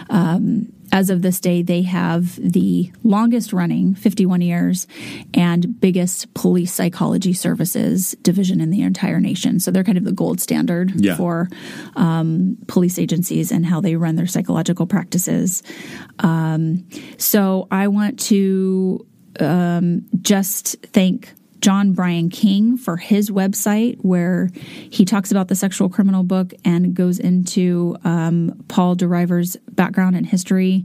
um, as of this day, they have the longest running, 51 years, and biggest police psychology services division in the entire nation. So they're kind of the gold standard Yeah. for um, police agencies and how they run their psychological practices. Um, so I want to um, just thank John Brian King for his website where he talks about the sexual criminal book and goes into um, Paul DeRiver's background and history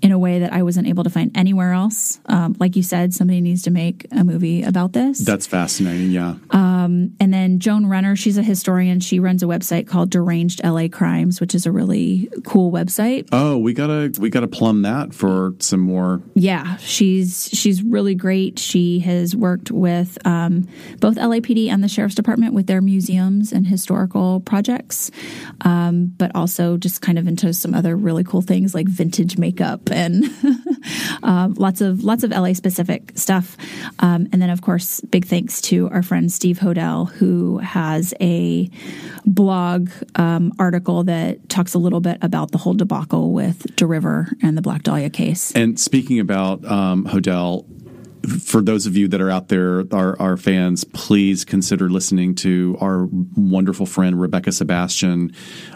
in a way that I wasn't able to find anywhere else. Um, like you said, somebody needs to make a movie about this. That's fascinating. Yeah. and then Joan Renner, she's a historian. She runs a website called Deranged LA Crimes, which is a really cool website. Oh, we gotta we gotta plumb that for some more. Yeah, she's she's really great. She has worked with um, both LAPD and the Sheriff's Department with their museums and historical projects, um, but also just kind of into some other really cool things like vintage makeup and um, lots of lots of LA specific stuff. Um, and then, of course, big thanks to our friend Steve Hodel, who has a blog um, article that talks a little bit about the whole debacle with DeRiver and the Black Dahlia case. And speaking about um, Hodel, for those of you that are out there, our, our fans, please consider listening to our wonderful friend Rebecca Sebastian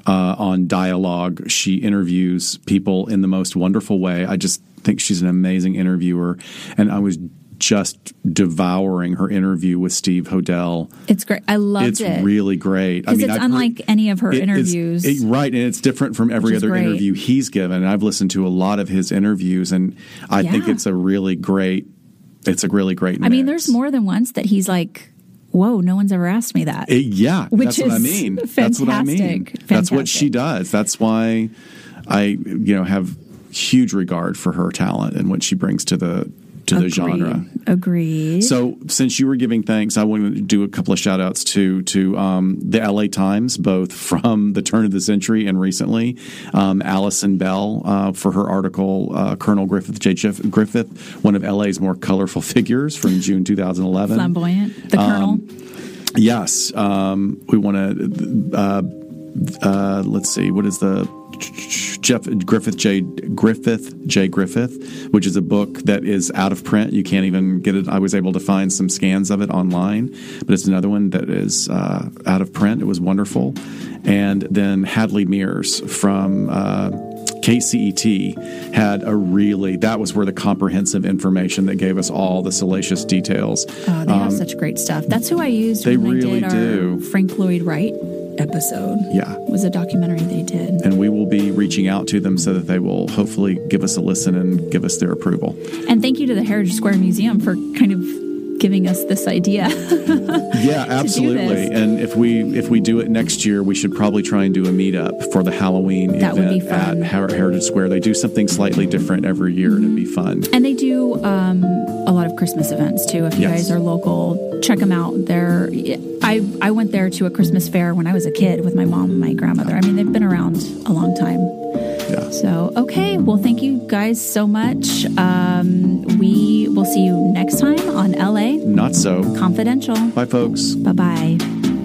uh, on Dialogue. She interviews people in the most wonderful way. I just think she's an amazing interviewer, and I was just devouring her interview with Steve Hodel. It's great. I loved It's it. It's really great. I mean, it's I've heard- unlike any of her it interviews. it- right, and it's different from every other great. interview he's given. And I've listened to a lot of his interviews, and I think it's a really great. It's a really great. I mean, there's more than once that he's like, "Whoa, no one's ever asked me that." It- yeah, Which that's what I is mean. That's what I mean. fantastic. That's what she does. That's why I, you know, have huge regard for her talent and what she brings to the to the genre. Agreed. So, since you were giving thanks, I want to do a couple of shout outs to, to um, the LA Times, both from the turn of the century and recently. Um, Allison Bell uh, for her article, uh, Colonel Griffith J. Jeff Griffith, one of LA's more colorful figures from June 2011. Flamboyant. The Um, Colonel. Yes, um, we want to. Uh, uh, let's see, what is the Jeff Griffith J. Griffith J. Griffith, which is a book that is out of print. You can't even get it. I was able to find some scans of it online, but it's another one that is uh, out of print. It was wonderful. And then Hadley Mears from. Uh, KCET had a really that was where the comprehensive information that gave us all the salacious details. Oh, they have such great stuff. That's who I used um, they when really I did do. Frank Lloyd Wright episode. Yeah. was a documentary they did. and we will be reaching out to them so that they will hopefully give us a listen and give us their approval. And thank you to the Heritage Square Museum for kind of giving us this idea. Yeah, absolutely. And if we if we do it next year, we should probably try and do a meetup for the Halloween That event at Her- Heritage Square. They do something slightly different every year, and it'd be fun. and they do um, a lot of Christmas events too. If you Yes. guys are local, check them out. They're I I went there to a Christmas fair when I was a kid with my mom and my grandmother. I mean, they've been around a long time. Yeah. So, okay. Well, thank you guys so much. Um, we will see you next time on LA Not so. Confidential. Bye, folks. Bye bye.